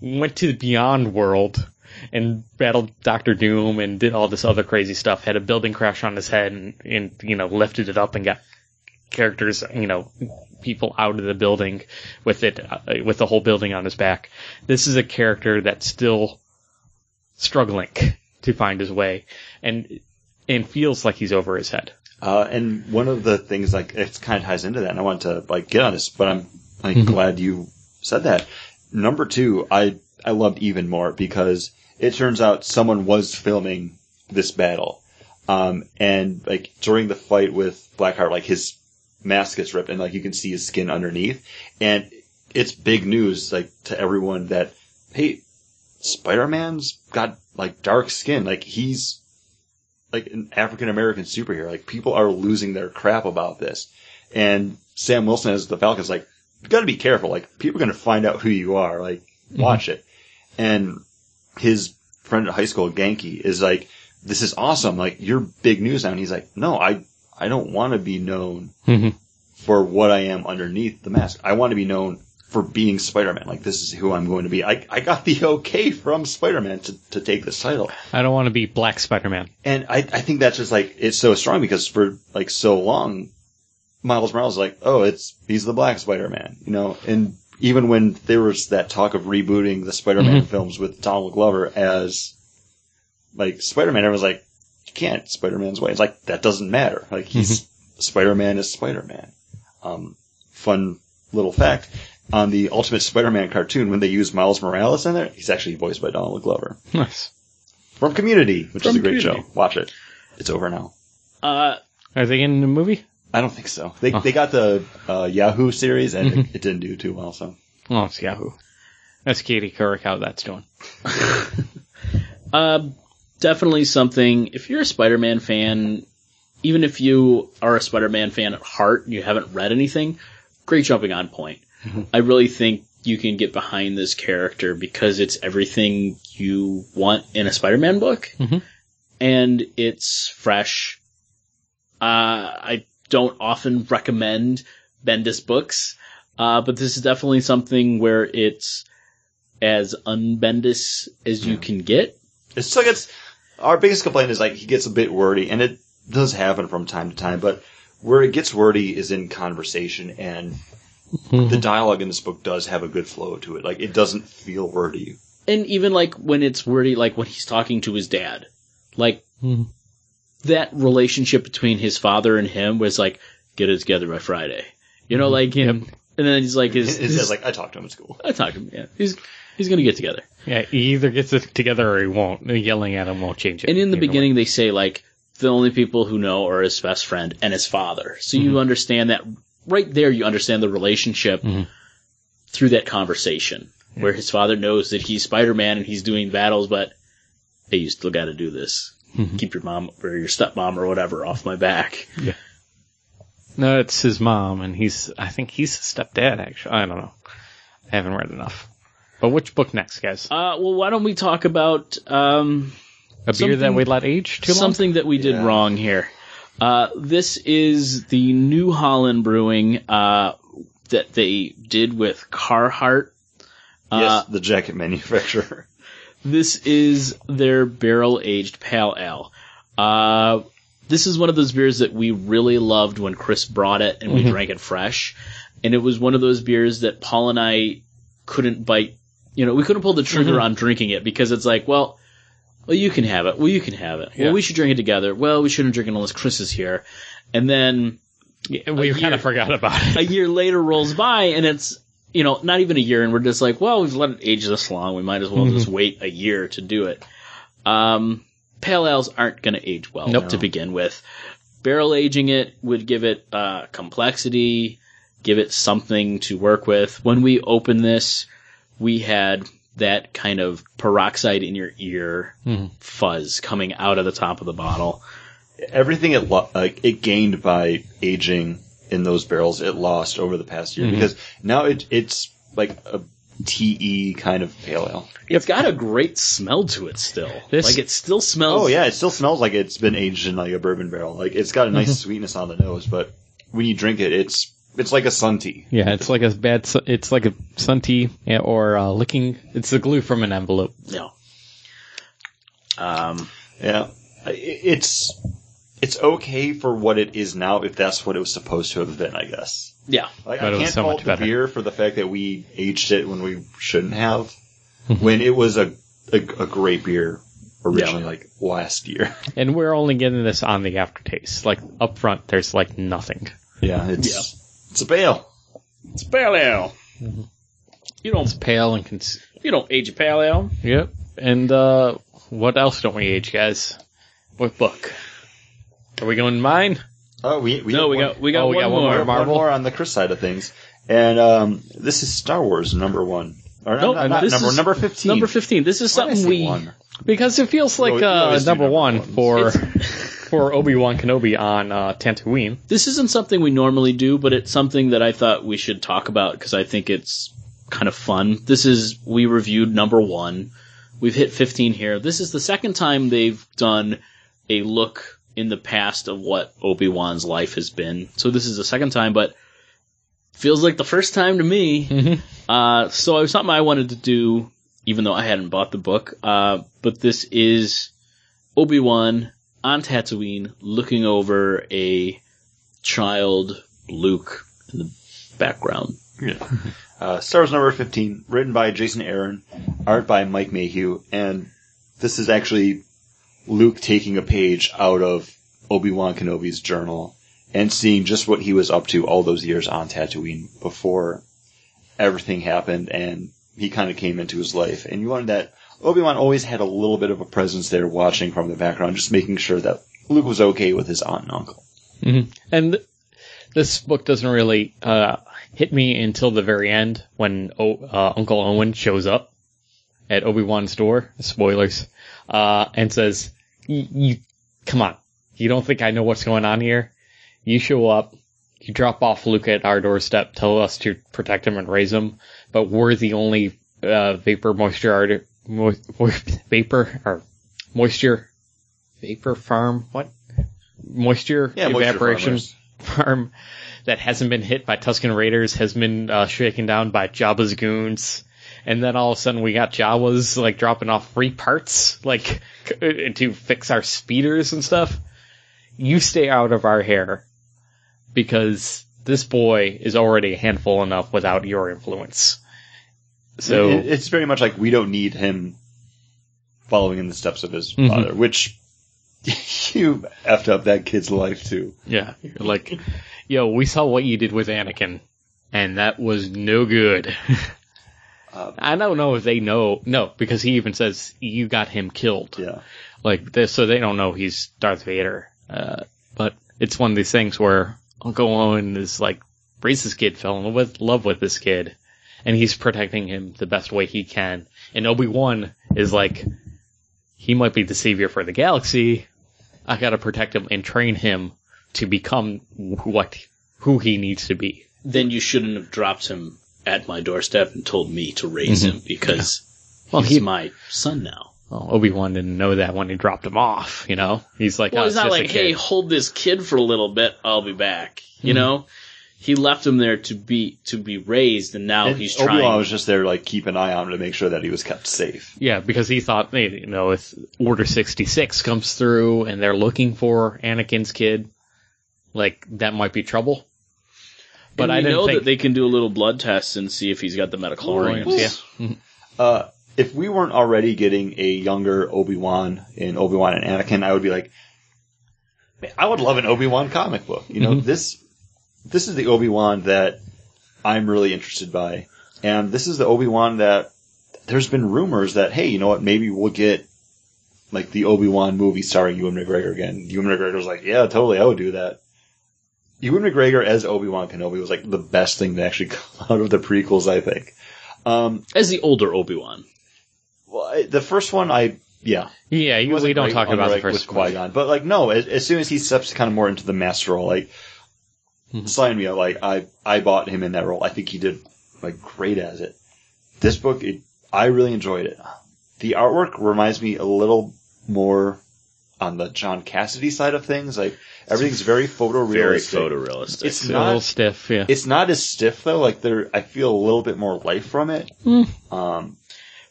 went to the beyond world and battled Doctor Doom and did all this other crazy stuff. Had a building crash on his head and, and you know lifted it up and got characters, you know, people out of the building with it uh, with the whole building on his back. This is a character that's still struggling to find his way and and feels like he's over his head. Uh, and one of the things like it kind of ties into that, and I want to like get on this, but I'm like glad you said that. Number two, I I loved even more because it turns out someone was filming this battle, um, and like during the fight with Blackheart, like his mask gets ripped, and like you can see his skin underneath, and it's big news like to everyone that hey, Spider Man's got like dark skin, like he's like an African American superhero. Like people are losing their crap about this. And Sam Wilson as the Falcon's like, you gotta be careful. Like people are gonna find out who you are. Like watch it. And his friend at high school, Ganke, is like, this is awesome. Like you're big news now. And he's like, no, I, I don't want to be known Mhm. for what I am underneath the mask. I want to be known for being Spider-Man. Like this is who I'm going to be. I, I got the okay from Spider-Man to, to take this title. I don't want to be Black Spider-Man. And I, I think that's just like it's so strong because for like so long, Miles Morales is like, oh, it's he's the Black Spider-Man, you know. And even when there was that talk of rebooting the Spider-Man films with Donald Glover as like Spider-Man, I was like, you can't Spider-Man's way. It's like that doesn't matter. Like he's Spider-Man is Spider-Man. Um, fun little fact on the Ultimate Spider-Man cartoon when they use Miles Morales in there, he's actually voiced by Donald Glover Nice. from Community, which is a great Community. show. Watch it. It's over now. Uh, Are they in the movie? I don't think so. They they got the uh, Yahoo series and Mm-hmm. it, it didn't do too well. So Oh, it's Yahoo. That's Katie Couric, how that's doing. Uh, definitely something. If you're a Spider-Man fan, even if you are a Spider-Man fan at heart, and you haven't read anything, great jumping on point. I really think you can get behind this character because it's everything you want in a Spider-Man book, Mhm. and it's fresh. Uh, I don't often recommend Bendis books, uh, but this is definitely something where it's as unbendis as you can get. it still gets. Our biggest complaint is like he gets a bit wordy, and it does happen from time to time. But where it gets wordy is in conversation, and the dialogue in this book does have a good flow to it. Like it doesn't feel wordy. and even like when it's wordy, like when he's talking to his dad, like Mhm. That relationship between his father and him was like, get it together by Friday, you know, like him. And then he's like, his, It's his- just like I talked to him at school. I talked to him, yeah, he's he's gonna get together. Yeah, he either gets it together or he won't. Yelling at him won't change it. And in the Either beginning, they say like the only people who know are his best friend and his father. So you understand that right there. You understand the relationship Mhm. through that conversation, where his father knows that he's Spider Man and he's doing battles, but hey, you still got to do this. Mhm. Keep your mom or your stepmom or whatever off my back. way. No, it's his mom, and he's. I think he's his stepdad. Actually, I don't know. I haven't read enough. But which book next, guys? Uh, well, why don't we talk about um, A beer that we let age too long. something that we did Yeah. wrong here. Uh, this is the New Holland Brewing uh, that they did with Carhartt. Uh, yes, the jacket manufacturer. This is their barrel aged pale ale. Uh, this is one of those beers that we really loved when Chris brought it and we drank it fresh. And it was one of those beers that Paul and I couldn't bite. You know, we couldn't pull the trigger on drinking it because it's like, well, well, you can have it. Well, you can have it. Yeah. Well, we should drink it together. Well, we shouldn't drink it unless Chris is here. And then we kind of forgot about it. a year later rolls by and it's you know not even a year and we're just like well we've let it age this long. We might as well just wait a year to do it. Um pale ales aren't going to age well Nope. to begin with. Barrel aging it would give it uh, complexity give it something to work with. When we opened this we had that kind of peroxide in your ear Mhm. fuzz coming out of the top of the bottle. Everything it lo- like it gained by aging in those barrels, it lost over the past year because now it it's like a TE kind of pale ale. it's got a great smell to it still This- like it still smells Oh yeah, it still smells like it's been aged in like a bourbon barrel. Like it's got a nice sweetness on the nose, but when you drink it, it's it's like a sun tea. Yeah, it's like a bad. It's like a sun tea or uh, licking. It's the glue from an envelope. No. Um, Yeah, I- it's it's okay for what it is now if that's what it was supposed to have been. I guess. yeah. Like, But I it was can't so fault much the better. beer for the fact that we aged it when we shouldn't have. when it was a, a a great beer originally, Yeah. like last year. And we're only getting this on the aftertaste. Like up front, there's like nothing. Yeah, it's it's a pale. It's pale ale. You don't Pale and cons- you don't age a pale ale. Yep. And uh, what else don't we age, guys? What book? Are we going mine? Oh, we we No, we one- got we got Oh, we one got one more. more. one more on the Chris side of things, and um, this is Star Wars number one. Or No, not, not this number is number fifteen. Number fifteen. This is Why something we. one? Because it feels like You always- you uh, always number number one ones. for for Obi Wan Kenobi on uh, Tatooine. This isn't something we normally do, but it's something that I thought we should talk about because I think it's kind of fun. This is we reviewed number one. We've hit fifteen here. This is the second time they've done a look in the past of what Obi Wan's life has been. So this is the second time, but feels like the first time to me. Mhm. Uh, so it was something I wanted to do, even though I hadn't bought the book. Uh, but this is Obi Wan on Tatooine looking over a child Luke in the background. Yeah. Uh, Star Wars number 15, written by Jason Aaron, art by Mike Mayhew, and this is actually Luke taking a page out of Obi-Wan Kenobi's journal and seeing just what he was up to all those years on Tatooine before everything happened and he kind of came into his life. And you wanted that Obi-Wan always had a little bit of a presence there watching from the background, just making sure that Luke was okay with his aunt and uncle. And th- this book doesn't really uh, hit me until the very end when o- uh, Uncle Owen shows up at Obi Wan's door. Spoilers, uh, and says, "Y- "You come on, you don't think I know what's going on here? You show up, you drop off Luke at our doorstep, tell us to protect him and raise him, but we're the only uh, vapor moisture art- mo- vapor or moisture vapor farm. What moisture Yeah, evaporation farmers. farm that hasn't been hit by Tusken Raiders has been uh, shaken down by Jabba's goons. And then all of a sudden we got Jawas like dropping off free parts like to fix our speeders and stuff. You stay out of our hair because this boy is already a handful enough without your influence. So It- it's very much like we don't need him following in the steps of his Mhm. father, which you effed up that kid's life too. yeah, like, yo, we saw what you did with Anakin, and that was no good. Uh, I don't know if they know. No, because he even says you got him killed. Yeah. Like this, so they don't know he's Darth Vader. Uh, but it's one of these things where Uncle Owen is like raised this kid, fell in love with, love with this kid, and he's protecting him the best way he can. And Obi Wan is like, he might be the savior for the galaxy. I gotta protect him and train him to become what who he needs to be. Then you shouldn't have dropped him at my doorstep and told me to raise mm-hmm. him because Well, he's he- my son now. Well, Obi Wan didn't know that when he dropped him off. You know, he's like, Well, oh, it's not just like, hey, hold this kid for a little bit. I'll be back. You mm-hmm. know, he left him there to be to be raised, and now And he's Obi-Wan trying. was just there, like, keep an eye on him to make sure that he was kept safe. Yeah, because he thought, hey, you know, if Order 66 comes through and they're looking for Anakin's kid, like, that might be trouble. But and I we didn't know think, that they can do a little blood test and see if he's got the midi-chlorians. yeah. Uh, if we weren't already getting a younger Obi-Wan in Obi-Wan and Anakin, I would be like, man, I would love an Obi-Wan comic book. You know, this, this is the Obi-Wan that I'm really interested by. And this is the Obi-Wan that there's been rumors that, hey, you know what, maybe we'll get like the Obi-Wan movie starring Ewan McGregor again. Ewan McGregor was like, yeah, totally, I would do that. Ewan McGregor as Obi-Wan Kenobi was like the best thing to actually come out of the prequels, I think. Um, As the older Obi Wan, well, I, the first one, I yeah, Yeah, you, we don't talk about the first. Qui Gon, but like no, as, as soon as he steps kind of more into the master role, like Mhm. sign me up. Like I, I bought him in that role. I think he did like great as it. This book, it, I really enjoyed it. The artwork reminds me a little more on the John Cassaday side of things. Like everything's very photorealistic. very photorealistic. It's It's a little not. stiff, yeah. It's not as stiff though. Like there, I feel a little bit more life from it. Hmm. Um,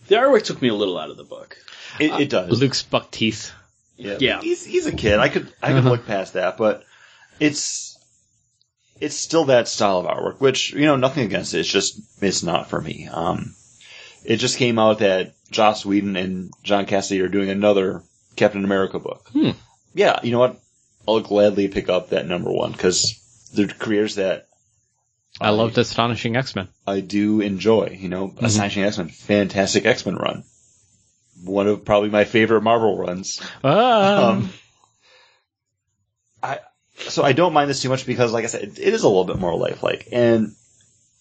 the artwork took me a little out of the book. it, it does. Luke's buck teeth. Yeah, Yeah. He's he's a kid. I could I could Uh-huh. look past that, but it's it's still that style of artwork, which you know nothing against it. It's just it's not for me. Um, it just came out that Joss Whedon and John Cassaday are doing another Captain America book. Hmm. Yeah, you know what? I'll gladly pick up that number one because they're creators that I loved Astonishing X-Men. I do enjoy. You know, Astonishing X Men, fantastic X Men run. One of probably my favorite Marvel runs. Ah. Um, I so I don't mind this too much because, like I said, it, it is a little bit more lifelike, and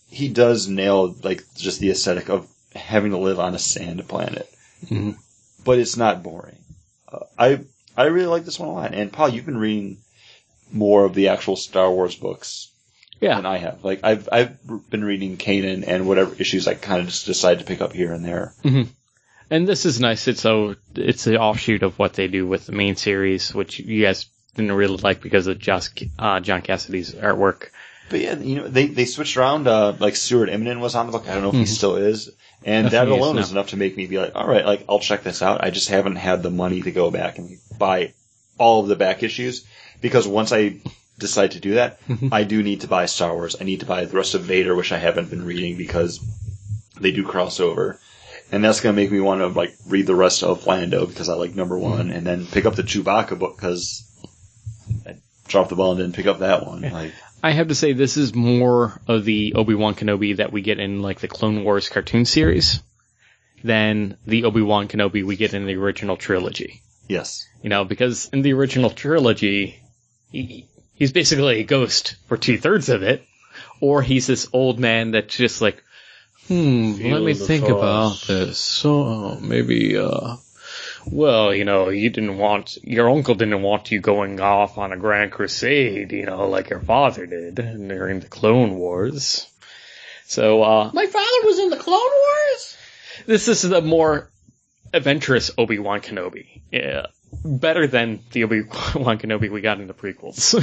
he does nail like just the aesthetic of having to live on a sand planet. Mhm. But it's not boring. Uh, I I really like this one a lot. And Paul, you've been reading more of the actual Star Wars books yeah. than I have. Like I've I've been reading Kanan and whatever issues I kind of just decide to pick up here and there. And this is nice. It's so it's the offshoot of what they do with the main series, which you guys didn't really like because of Joss, uh, John Cassaday's artwork. But yeah, you know, they, they switched around, uh, like Stuart Immonen was on the book. I don't know if he still is. And that think he is alone is enough to make me be like, alright, like, I'll check this out. I just haven't had the money to go back and buy all of the back issues. Because once I decide to do that, I do need to buy Star Wars. I need to buy the rest of Vader, which I haven't been reading because they do cross over. And that's gonna make me want to like read the rest of Lando because I like number one, mm-hmm. and then pick up the Chewbacca book because I dropped the ball and didn't pick up that one. Like, I have to say this is more of the Obi-Wan Kenobi that we get in like the Clone Wars cartoon series than the Obi-Wan Kenobi we get in the original trilogy. yes, You know, because in the original trilogy, he, he's basically a ghost for two thirds of it, or he's this old man that's just like, hmm, Feel let me think force." about this. So maybe, uh, well, you know, you didn't want, your uncle didn't want you going off on a grand crusade, you know, like your father did during the Clone Wars. So, uh, My father was in the Clone Wars. this is the more adventurous Obi-Wan Kenobi. Yeah. Better than the Obi-Wan Kenobi we got in the prequels.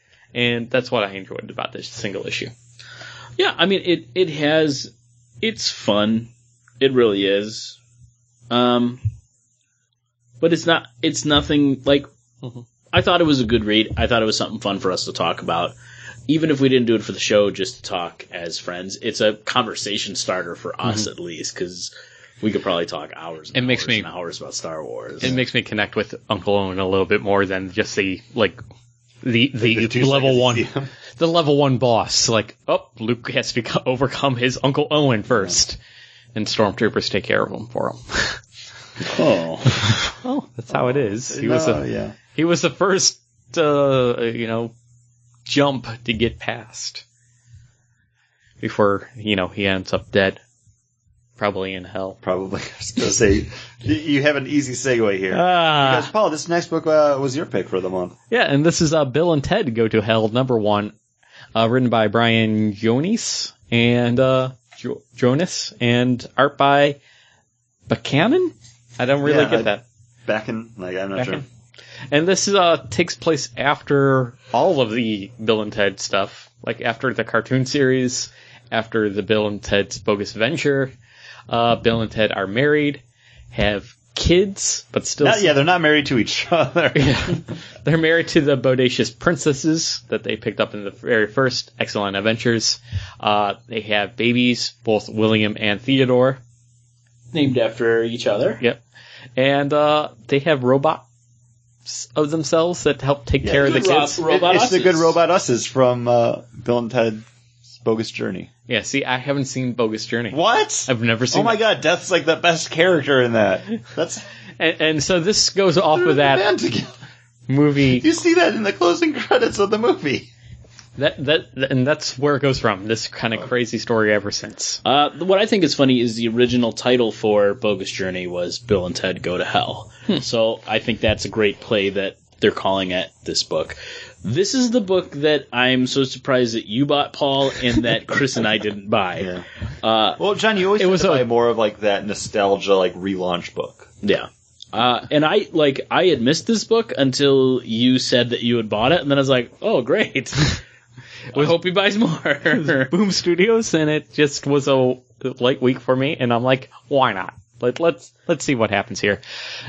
and that's what I enjoyed about this single issue. Yeah, I mean it. It has. It's fun. It really is. Um, but it's not. It's nothing like. Mhm. I thought it was a good read. I thought it was something fun for us to talk about. Even if we didn't do it for the show, just to talk as friends, it's a conversation starter for us at least because we could probably talk hours. And It makes hours me- and hours about Star Wars. It makes me connect with Uncle Owen a little bit more than just the, like, the, the, The level one, to the level one boss. Like, oh, Luke has to co- overcome his Uncle Owen first. And stormtroopers take care of him for him. oh, oh, that's how it is. He was a, yeah. He was the first, uh, you know, jump to get past before you know he ends up dead, probably in hell. Probably. I was gonna say you- have an easy segue here. Ah, Because Paul, this next book uh, was your pick for the month. yeah, and this is uh, Bill and Ted Go to Hell number one, uh, written by Brian Joines and uh, jo- Jonas, and art by Buchanan. I don't really Yeah, get I- that. Back in, like I'm not sure. And this uh, takes place after all of the Bill and Ted stuff, like after the cartoon series, after the Bill and Ted's Bogus Adventure. Uh, Bill and Ted are married, have kids, but still, Not, yeah, they're not married to each other. Yeah. they're married to the bodacious princesses that they picked up in the very first Excellent Adventures. Uh, they have babies, both William and Theodore. Named after each other. Yep. And uh, they have robots of themselves that help take Yeah, care of the good kids. ro- Robot it's the good Us's. robot us's from uh, Bill and Ted's Bogus Journey. Yeah, see, I haven't seen Bogus Journey. What? I've never seen Oh my it. god, Death's like the best character in that. That's And, and so this goes off of that band together. movie. You see that in the closing credits of the movie. That, that, and that's where it goes from. This kind of crazy story ever since. Uh, what I think is funny is the original title for Bogus Journey was Bill and Ted Go to Hell. So I think that's a great play that they're calling it this book. This is the book that I'm so surprised that you bought, Paul, and that Chris and I didn't buy. Yeah. Uh, Well, John, you always It it was was a- buy more of like that nostalgia, like relaunch book. yeah. Uh, and I like I had missed this book until you said that you had bought it, and then I was like, "Oh, great! I hope he buys more." Boom Studios, and it just was a light week for me, and I'm like, why not? Let, let's let's see what happens here.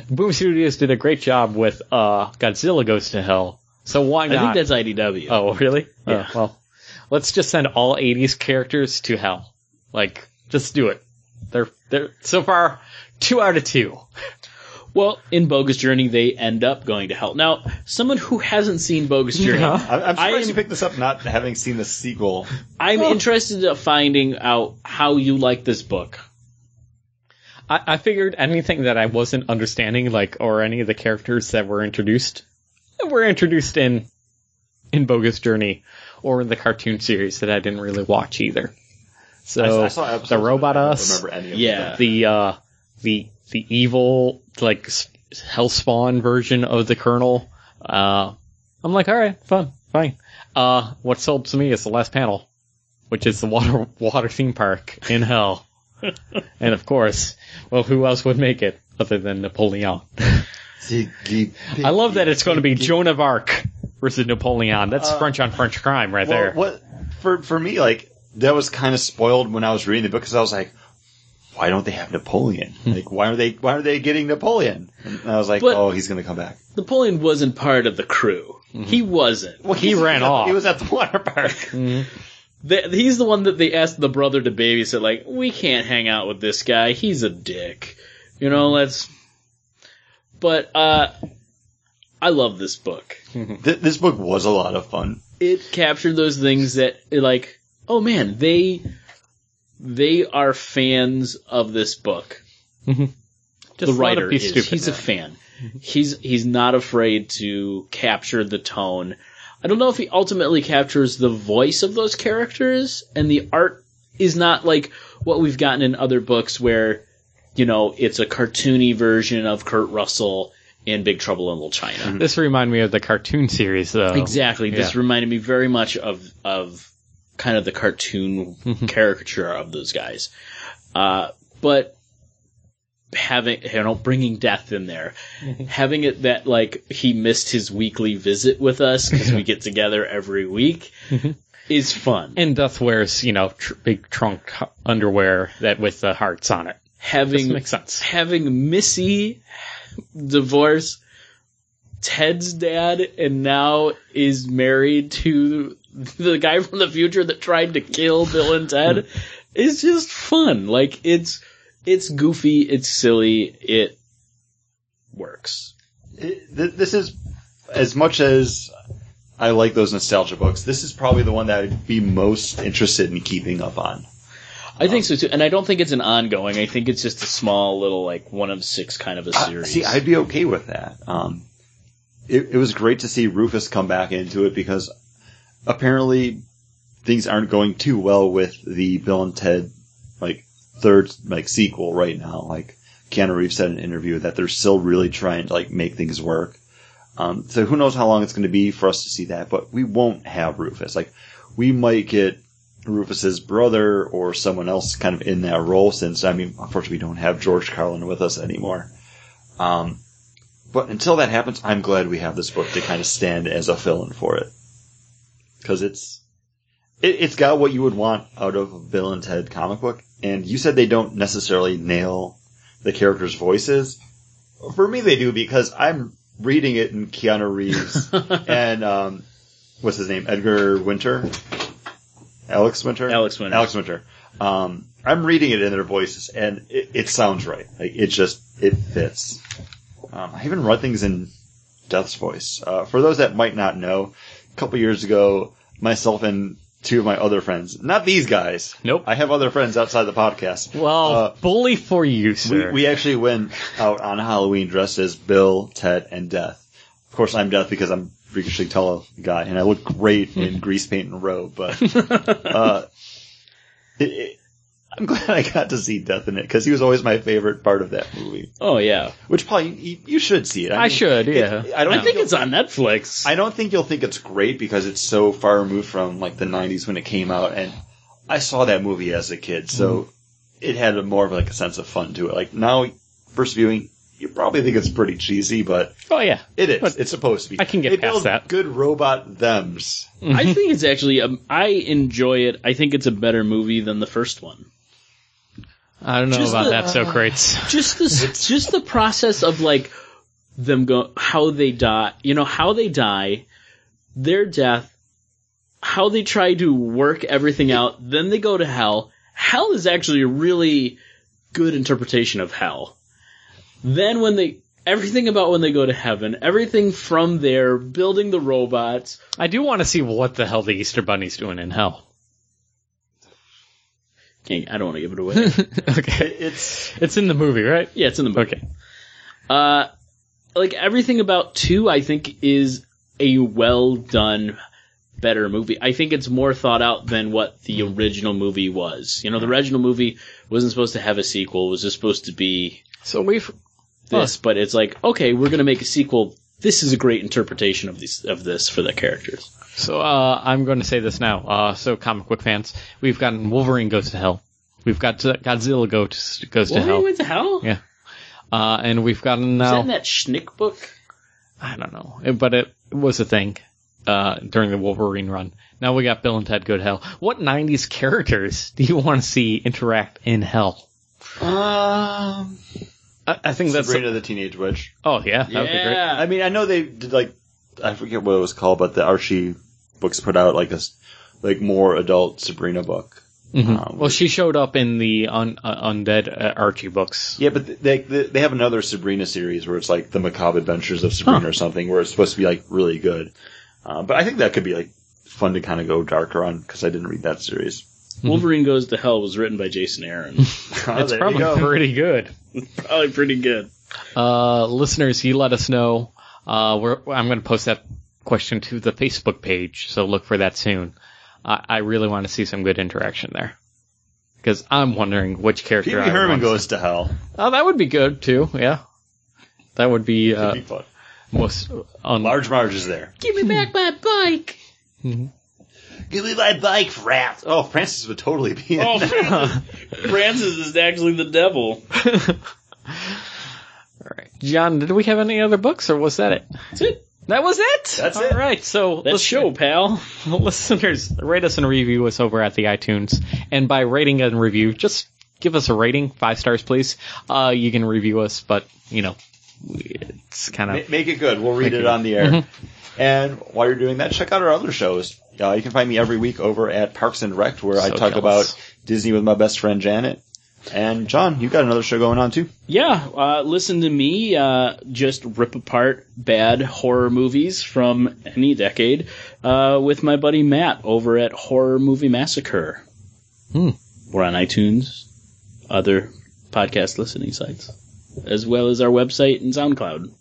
Boom Studios did a great job with uh, Godzilla Goes to Hell, so why not? I think that's IDW. Oh, really? Yeah. Oh, well, let's just send all 80s characters to hell. Like, just do it. They're they're so far two out of two. Well, in Bogus Journey, they end up going to hell. Now, someone who hasn't seen Bogus Journey, Yeah. I'm, I'm surprised am- you picked this up not having seen the sequel. I'm Oh. interested in finding out how you like this book. I, I figured anything that I wasn't understanding, like, or any of the characters that were introduced, were introduced in in Bogus Journey or in the cartoon series that I didn't really watch either. So I, I saw the it, robot us, Remember any of Yeah. them. the uh, the the evil like s- hellspawn version of the Colonel. Uh, I'm like, all right, fun, fine. Uh, what sold to me is the last panel, which is the water water theme park in hell, and of course, well, who else would make it other than Napoleon? I love that it's going to be Joan of Arc versus Napoleon. That's Uh, French on French crime right Well, there. what for for me like that was kind of spoiled when I was reading the book because I was like, why don't they have Napoleon? Hmm. like, why are they why are they getting Napoleon? And I was like, But- oh, he's gonna come back. Napoleon wasn't part of the crew. He wasn't. Well, He ran was at- off. He was at the water park. The, he's the one that they asked the brother to babysit. Like, we can't hang out with this guy. He's a dick. You know, let's. But uh, I love this book. Th- this book was a lot of fun. It captured those things that, like, oh man, they they are fans of this book. Mm-hmm. Just the writer be is. stupid. He's a fan. He's he's not afraid to capture the tone. I don't know if he ultimately captures the voice of those characters, and the art is not like what we've gotten in other books where, you know, it's a cartoony version of Kurt Russell in Big Trouble in Little China. This reminded me of the cartoon series, though. Exactly. This Yeah. reminded me very much of of kind of the cartoon mm-hmm. caricature of those guys. Uh, but having you know bringing death in there, mm-hmm. having it that like he missed his weekly visit with us because we get together every week mm-hmm. is fun. And Death wears, you know, tr- big trunk underwear that with the hearts on it. having makes sense. having Missy divorce Ted's dad and now is married to the guy from the future that tried to kill Bill and Ted is just fun. Like it's it's goofy, it's silly, it works. It- th- this is as much as I like those nostalgia books. This is probably the one that I'd be most interested in keeping up on. I think so too, and I don't think it's an ongoing. I think it's just a small little like one of six kind of a Uh, series. see, I'd be okay with that. Um, it, it was great to see Rufus come back into it because apparently things aren't going too well with the Bill and Ted like third like sequel right now. Like Keanu Reeves said in an interview that they're still really trying to like make things work. Um, so who knows how long it's going to be for us to see that, but we won't have Rufus. Like we might get Rufus's brother or someone else kind of in that role since, I mean, unfortunately we don't have George Carlin with us anymore. Um, but until that happens, I'm glad we have this book to kind of stand as a fill-in for it. Cause it's, it, it's got what you would want out of a Bill and Ted comic book. And you said they don't necessarily nail the characters' voices. For me, they do because I'm reading it in Keanu Reeves and, um, what's his name? Edgar Winter? Alex Winter? Alex Winter. Alex Winter. Um, I'm reading it in their voices and it, it sounds right. Like, it just, it fits. Um, I even read things in Death's voice. Uh, for those that might not know, couple years ago, myself and two of my other friends, not these guys. Nope. I have other friends outside the podcast. Well, Uh, bully for you, we, sir. we actually went out on Halloween dressed as Bill, Ted, and Death. Of course, I'm Death because I'm freakishly tall guy, and I look great in grease paint and robe. But uh, it, it, I'm glad I got to see Death in it because he was always my favorite part of that movie. oh yeah, Which probably you, you should see it. I mean, should, yeah. it- I don't I think it's on Netflix. I don't think you'll think it's great because it's so far removed from like the '90s when it came out, and I saw that movie as a kid, so it had a more of like a sense of fun to it. Like now, first viewing, you probably think it's pretty cheesy, but oh yeah. it is. But it's supposed to be. I can get They past that. Good robot them's. I think it's actually. Um, I enjoy it. I think it's a better movie than the first one. I don't know Just about the- that, Socrates. Uh, just the just the process of like them go how they die. You know how they die, their death, how they try to work everything out. Then they go to hell. Hell is actually a really good interpretation of hell. Then when they everything about when they go to heaven, everything from there, building the robots. I do want to see what the hell the Easter Bunny's doing in hell. Can't- I don't want to give it away. okay. It's It's in the movie, right? yeah, it's in the movie. Okay. Uh, like everything about two, I think is a well done, better movie. I think it's more thought out than what the original movie was. You know, the original movie wasn't supposed to have a sequel; it was just supposed to be So we've this. But it's like, okay, we're gonna make a sequel. This is a great interpretation of these of this for the characters. So uh, I'm going to say this now. Uh, so comic book fans, we've gotten Wolverine goes to hell. We've got Godzilla goes goes to Wolverine hell. went to hell. Yeah. Uh, and we've gotten Is that now. in that Schnick book? I don't know, It- but it was a thing uh, during the Wolverine run. Now we got Bill and Ted Go to Hell. What '90s characters do you want to see interact in hell? um, I, I think that's. Sabrina the Teenage Witch. oh yeah, that would be great. Yeah. I mean, I know they did like I forget what it was called, but the Archie books put out like a like more adult Sabrina book. Um, Well, she showed up in the un, uh, Undead uh, Archie books. Yeah, but they, they they have another Sabrina series where it's like the macabre adventures of Sabrina or something, where it's supposed to be like really good. Uh, but I think that could be like fun to kind of go darker on because I didn't read that series. Wolverine Goes to Hell was written by Jason Aaron. It's probably pretty good. Probably pretty good. Uh, listeners, you let us know. Uh, we're, I'm going to post that question to the Facebook page, so look for that soon. I, I really want to see some good interaction there. Because I'm wondering which character Pee Wee Herman goes to hell. Oh, that would be good too. Yeah, that would be uh, be fun. most un- Large Marge is there. Give me back my bike. Give me my bike, Francis. Oh, Francis would totally be in Oh. Francis, Francis is actually the devil. All right, John. Did we have any other books, or was that it? That's it. That was it. That's All it. right, so That's show, pal. listeners, rate us and review us over at the iTunes. And by rating and review, just give us a rating, five stars, please. Uh, you can review us, but you know, it's kind Ma- of Make it good. We'll read it on the air. And while you're doing that, check out our other shows. Uh, you can find me every week over at Parks and Rec, where I talk jealous. about Disney with my best friend Janet. And John, you got another show going on too. Yeah, uh, listen to me uh, just rip apart bad horror movies from any decade uh, with my buddy Matt over at Horror Movie Massacre. Hmm. We're on iTunes, other podcast listening sites, as well as our website and SoundCloud.